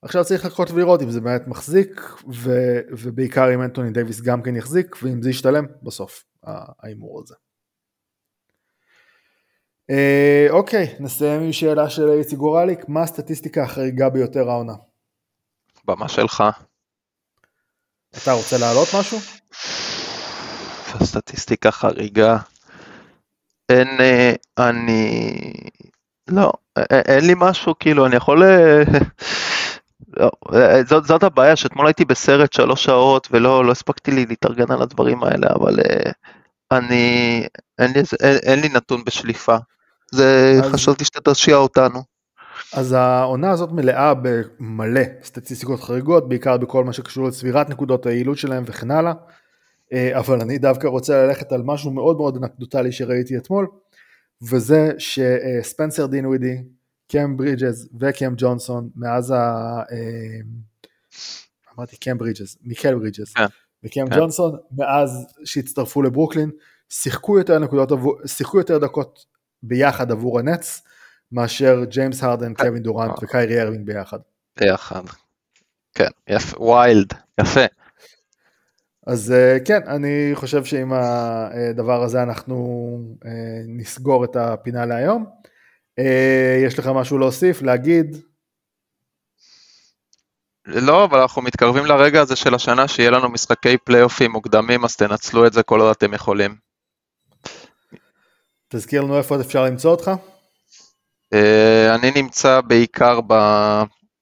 [SPEAKER 1] עכשיו צריך לחכות ולראות אם זה באמת מחזיק, ו, ובעיקר אם אנטוני דייוויס גם כן יחזיק, ואם זה ישתלם בסוף, ההימור הזה. אה, אוקיי, נסיים עם שאלה של איציק גורליק, מה הסטטיסטיקה החריגה ביותר העונה?
[SPEAKER 2] במה שלך.
[SPEAKER 1] אתה רוצה להעלות משהו?
[SPEAKER 2] הסטטיסטיקה חריגה. אין, אה, אני... לא, אין לי משהו, כאילו, אני יכול... אה, לא, אה, זאת, זאת הבעיה, שאתמול הייתי בסרט שלוש שעות ולא לא הספקתי לי להתארגן על הדברים האלה, אבל אני, אין לי, אין, אין לי נתון בשליפה. זה, אז, חשבתי שאתה תשקיע אותנו.
[SPEAKER 1] אז העונה הזאת מלאה במלא סטטיסטיקות חריגות, בעיקר בכל מה שקשור לצבירת נקודות היעילות שלהם וכן הלאה, אה, אבל אני דווקא רוצה ללכת על משהו מאוד מאוד אנקדוטלי שראיתי אתמול, וזה שספנסר דין ווידי קם ברידג'ס וקם ג'ונסון מאז ה... אה, אמרתי קם ברידג'ס, מיקל ברידג'ס כן. וקם כן. ג'ונסון מאז שהצטרפו לברוקלין שיחקו יותר נקודות, שיחקו יותר דקות ביחד עבור הנטס מאשר ג'יימס הרדן. קווין דורנט אה. וקיירי ארווינג ביחד.
[SPEAKER 2] ביחד. כן, יפה, wild, יפה.
[SPEAKER 1] אז אה, כן, אני חושב שעם הדבר הזה אנחנו נסגור את הפינה להיום. אה, יש לך משהו להוסיף, להגיד?
[SPEAKER 2] לא, אבל אנחנו מתקרבים לרגע הזה של השנה שיהיה לנו משחקי פלייאופים מוקדמים, אז תנצלו את זה כל עוד אתם יכולים.
[SPEAKER 1] תזכיר לנו איפה אפשר למצוא אותך.
[SPEAKER 2] אה, אני נמצא בעיקר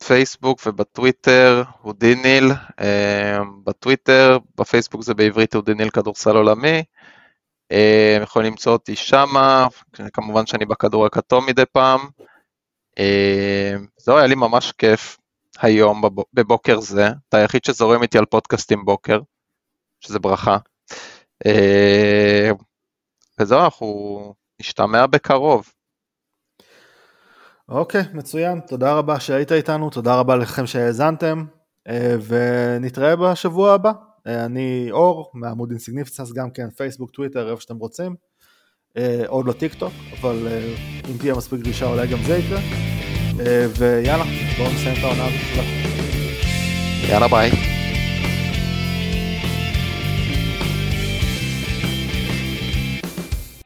[SPEAKER 2] בפייסבוק ובטוויטר, הודיניל, אה, בטוויטר, בפייסבוק זה בעברית הודיניל כדורסל עולמי. אה, הם יכולים למצוא אותי שמה, כמובן שאני בכדור הכתום מדי פעם. אה, זהו, היה לי ממש כיף היום בבוקר זה, אתה היחיד שזורם איתי על פודקאסטים בוקר, שזה ברכה. וזהו, אנחנו נשתמע בקרוב.
[SPEAKER 1] אוקיי, מצוין, תודה רבה שהיית איתנו, תודה רבה לכם שהאזנתם, ונתראה בשבוע הבא. אני אור, מעמוד אינסיגניפצנס, גם כן פייסבוק, טוויטר, איפה שאתם רוצים. עוד לא טיק טוק, אבל אם תהיה מספיק גלישה אולי גם זה יקרה. ויאללה, בואו נסיים את העונה הזאת.
[SPEAKER 2] יאללה ביי.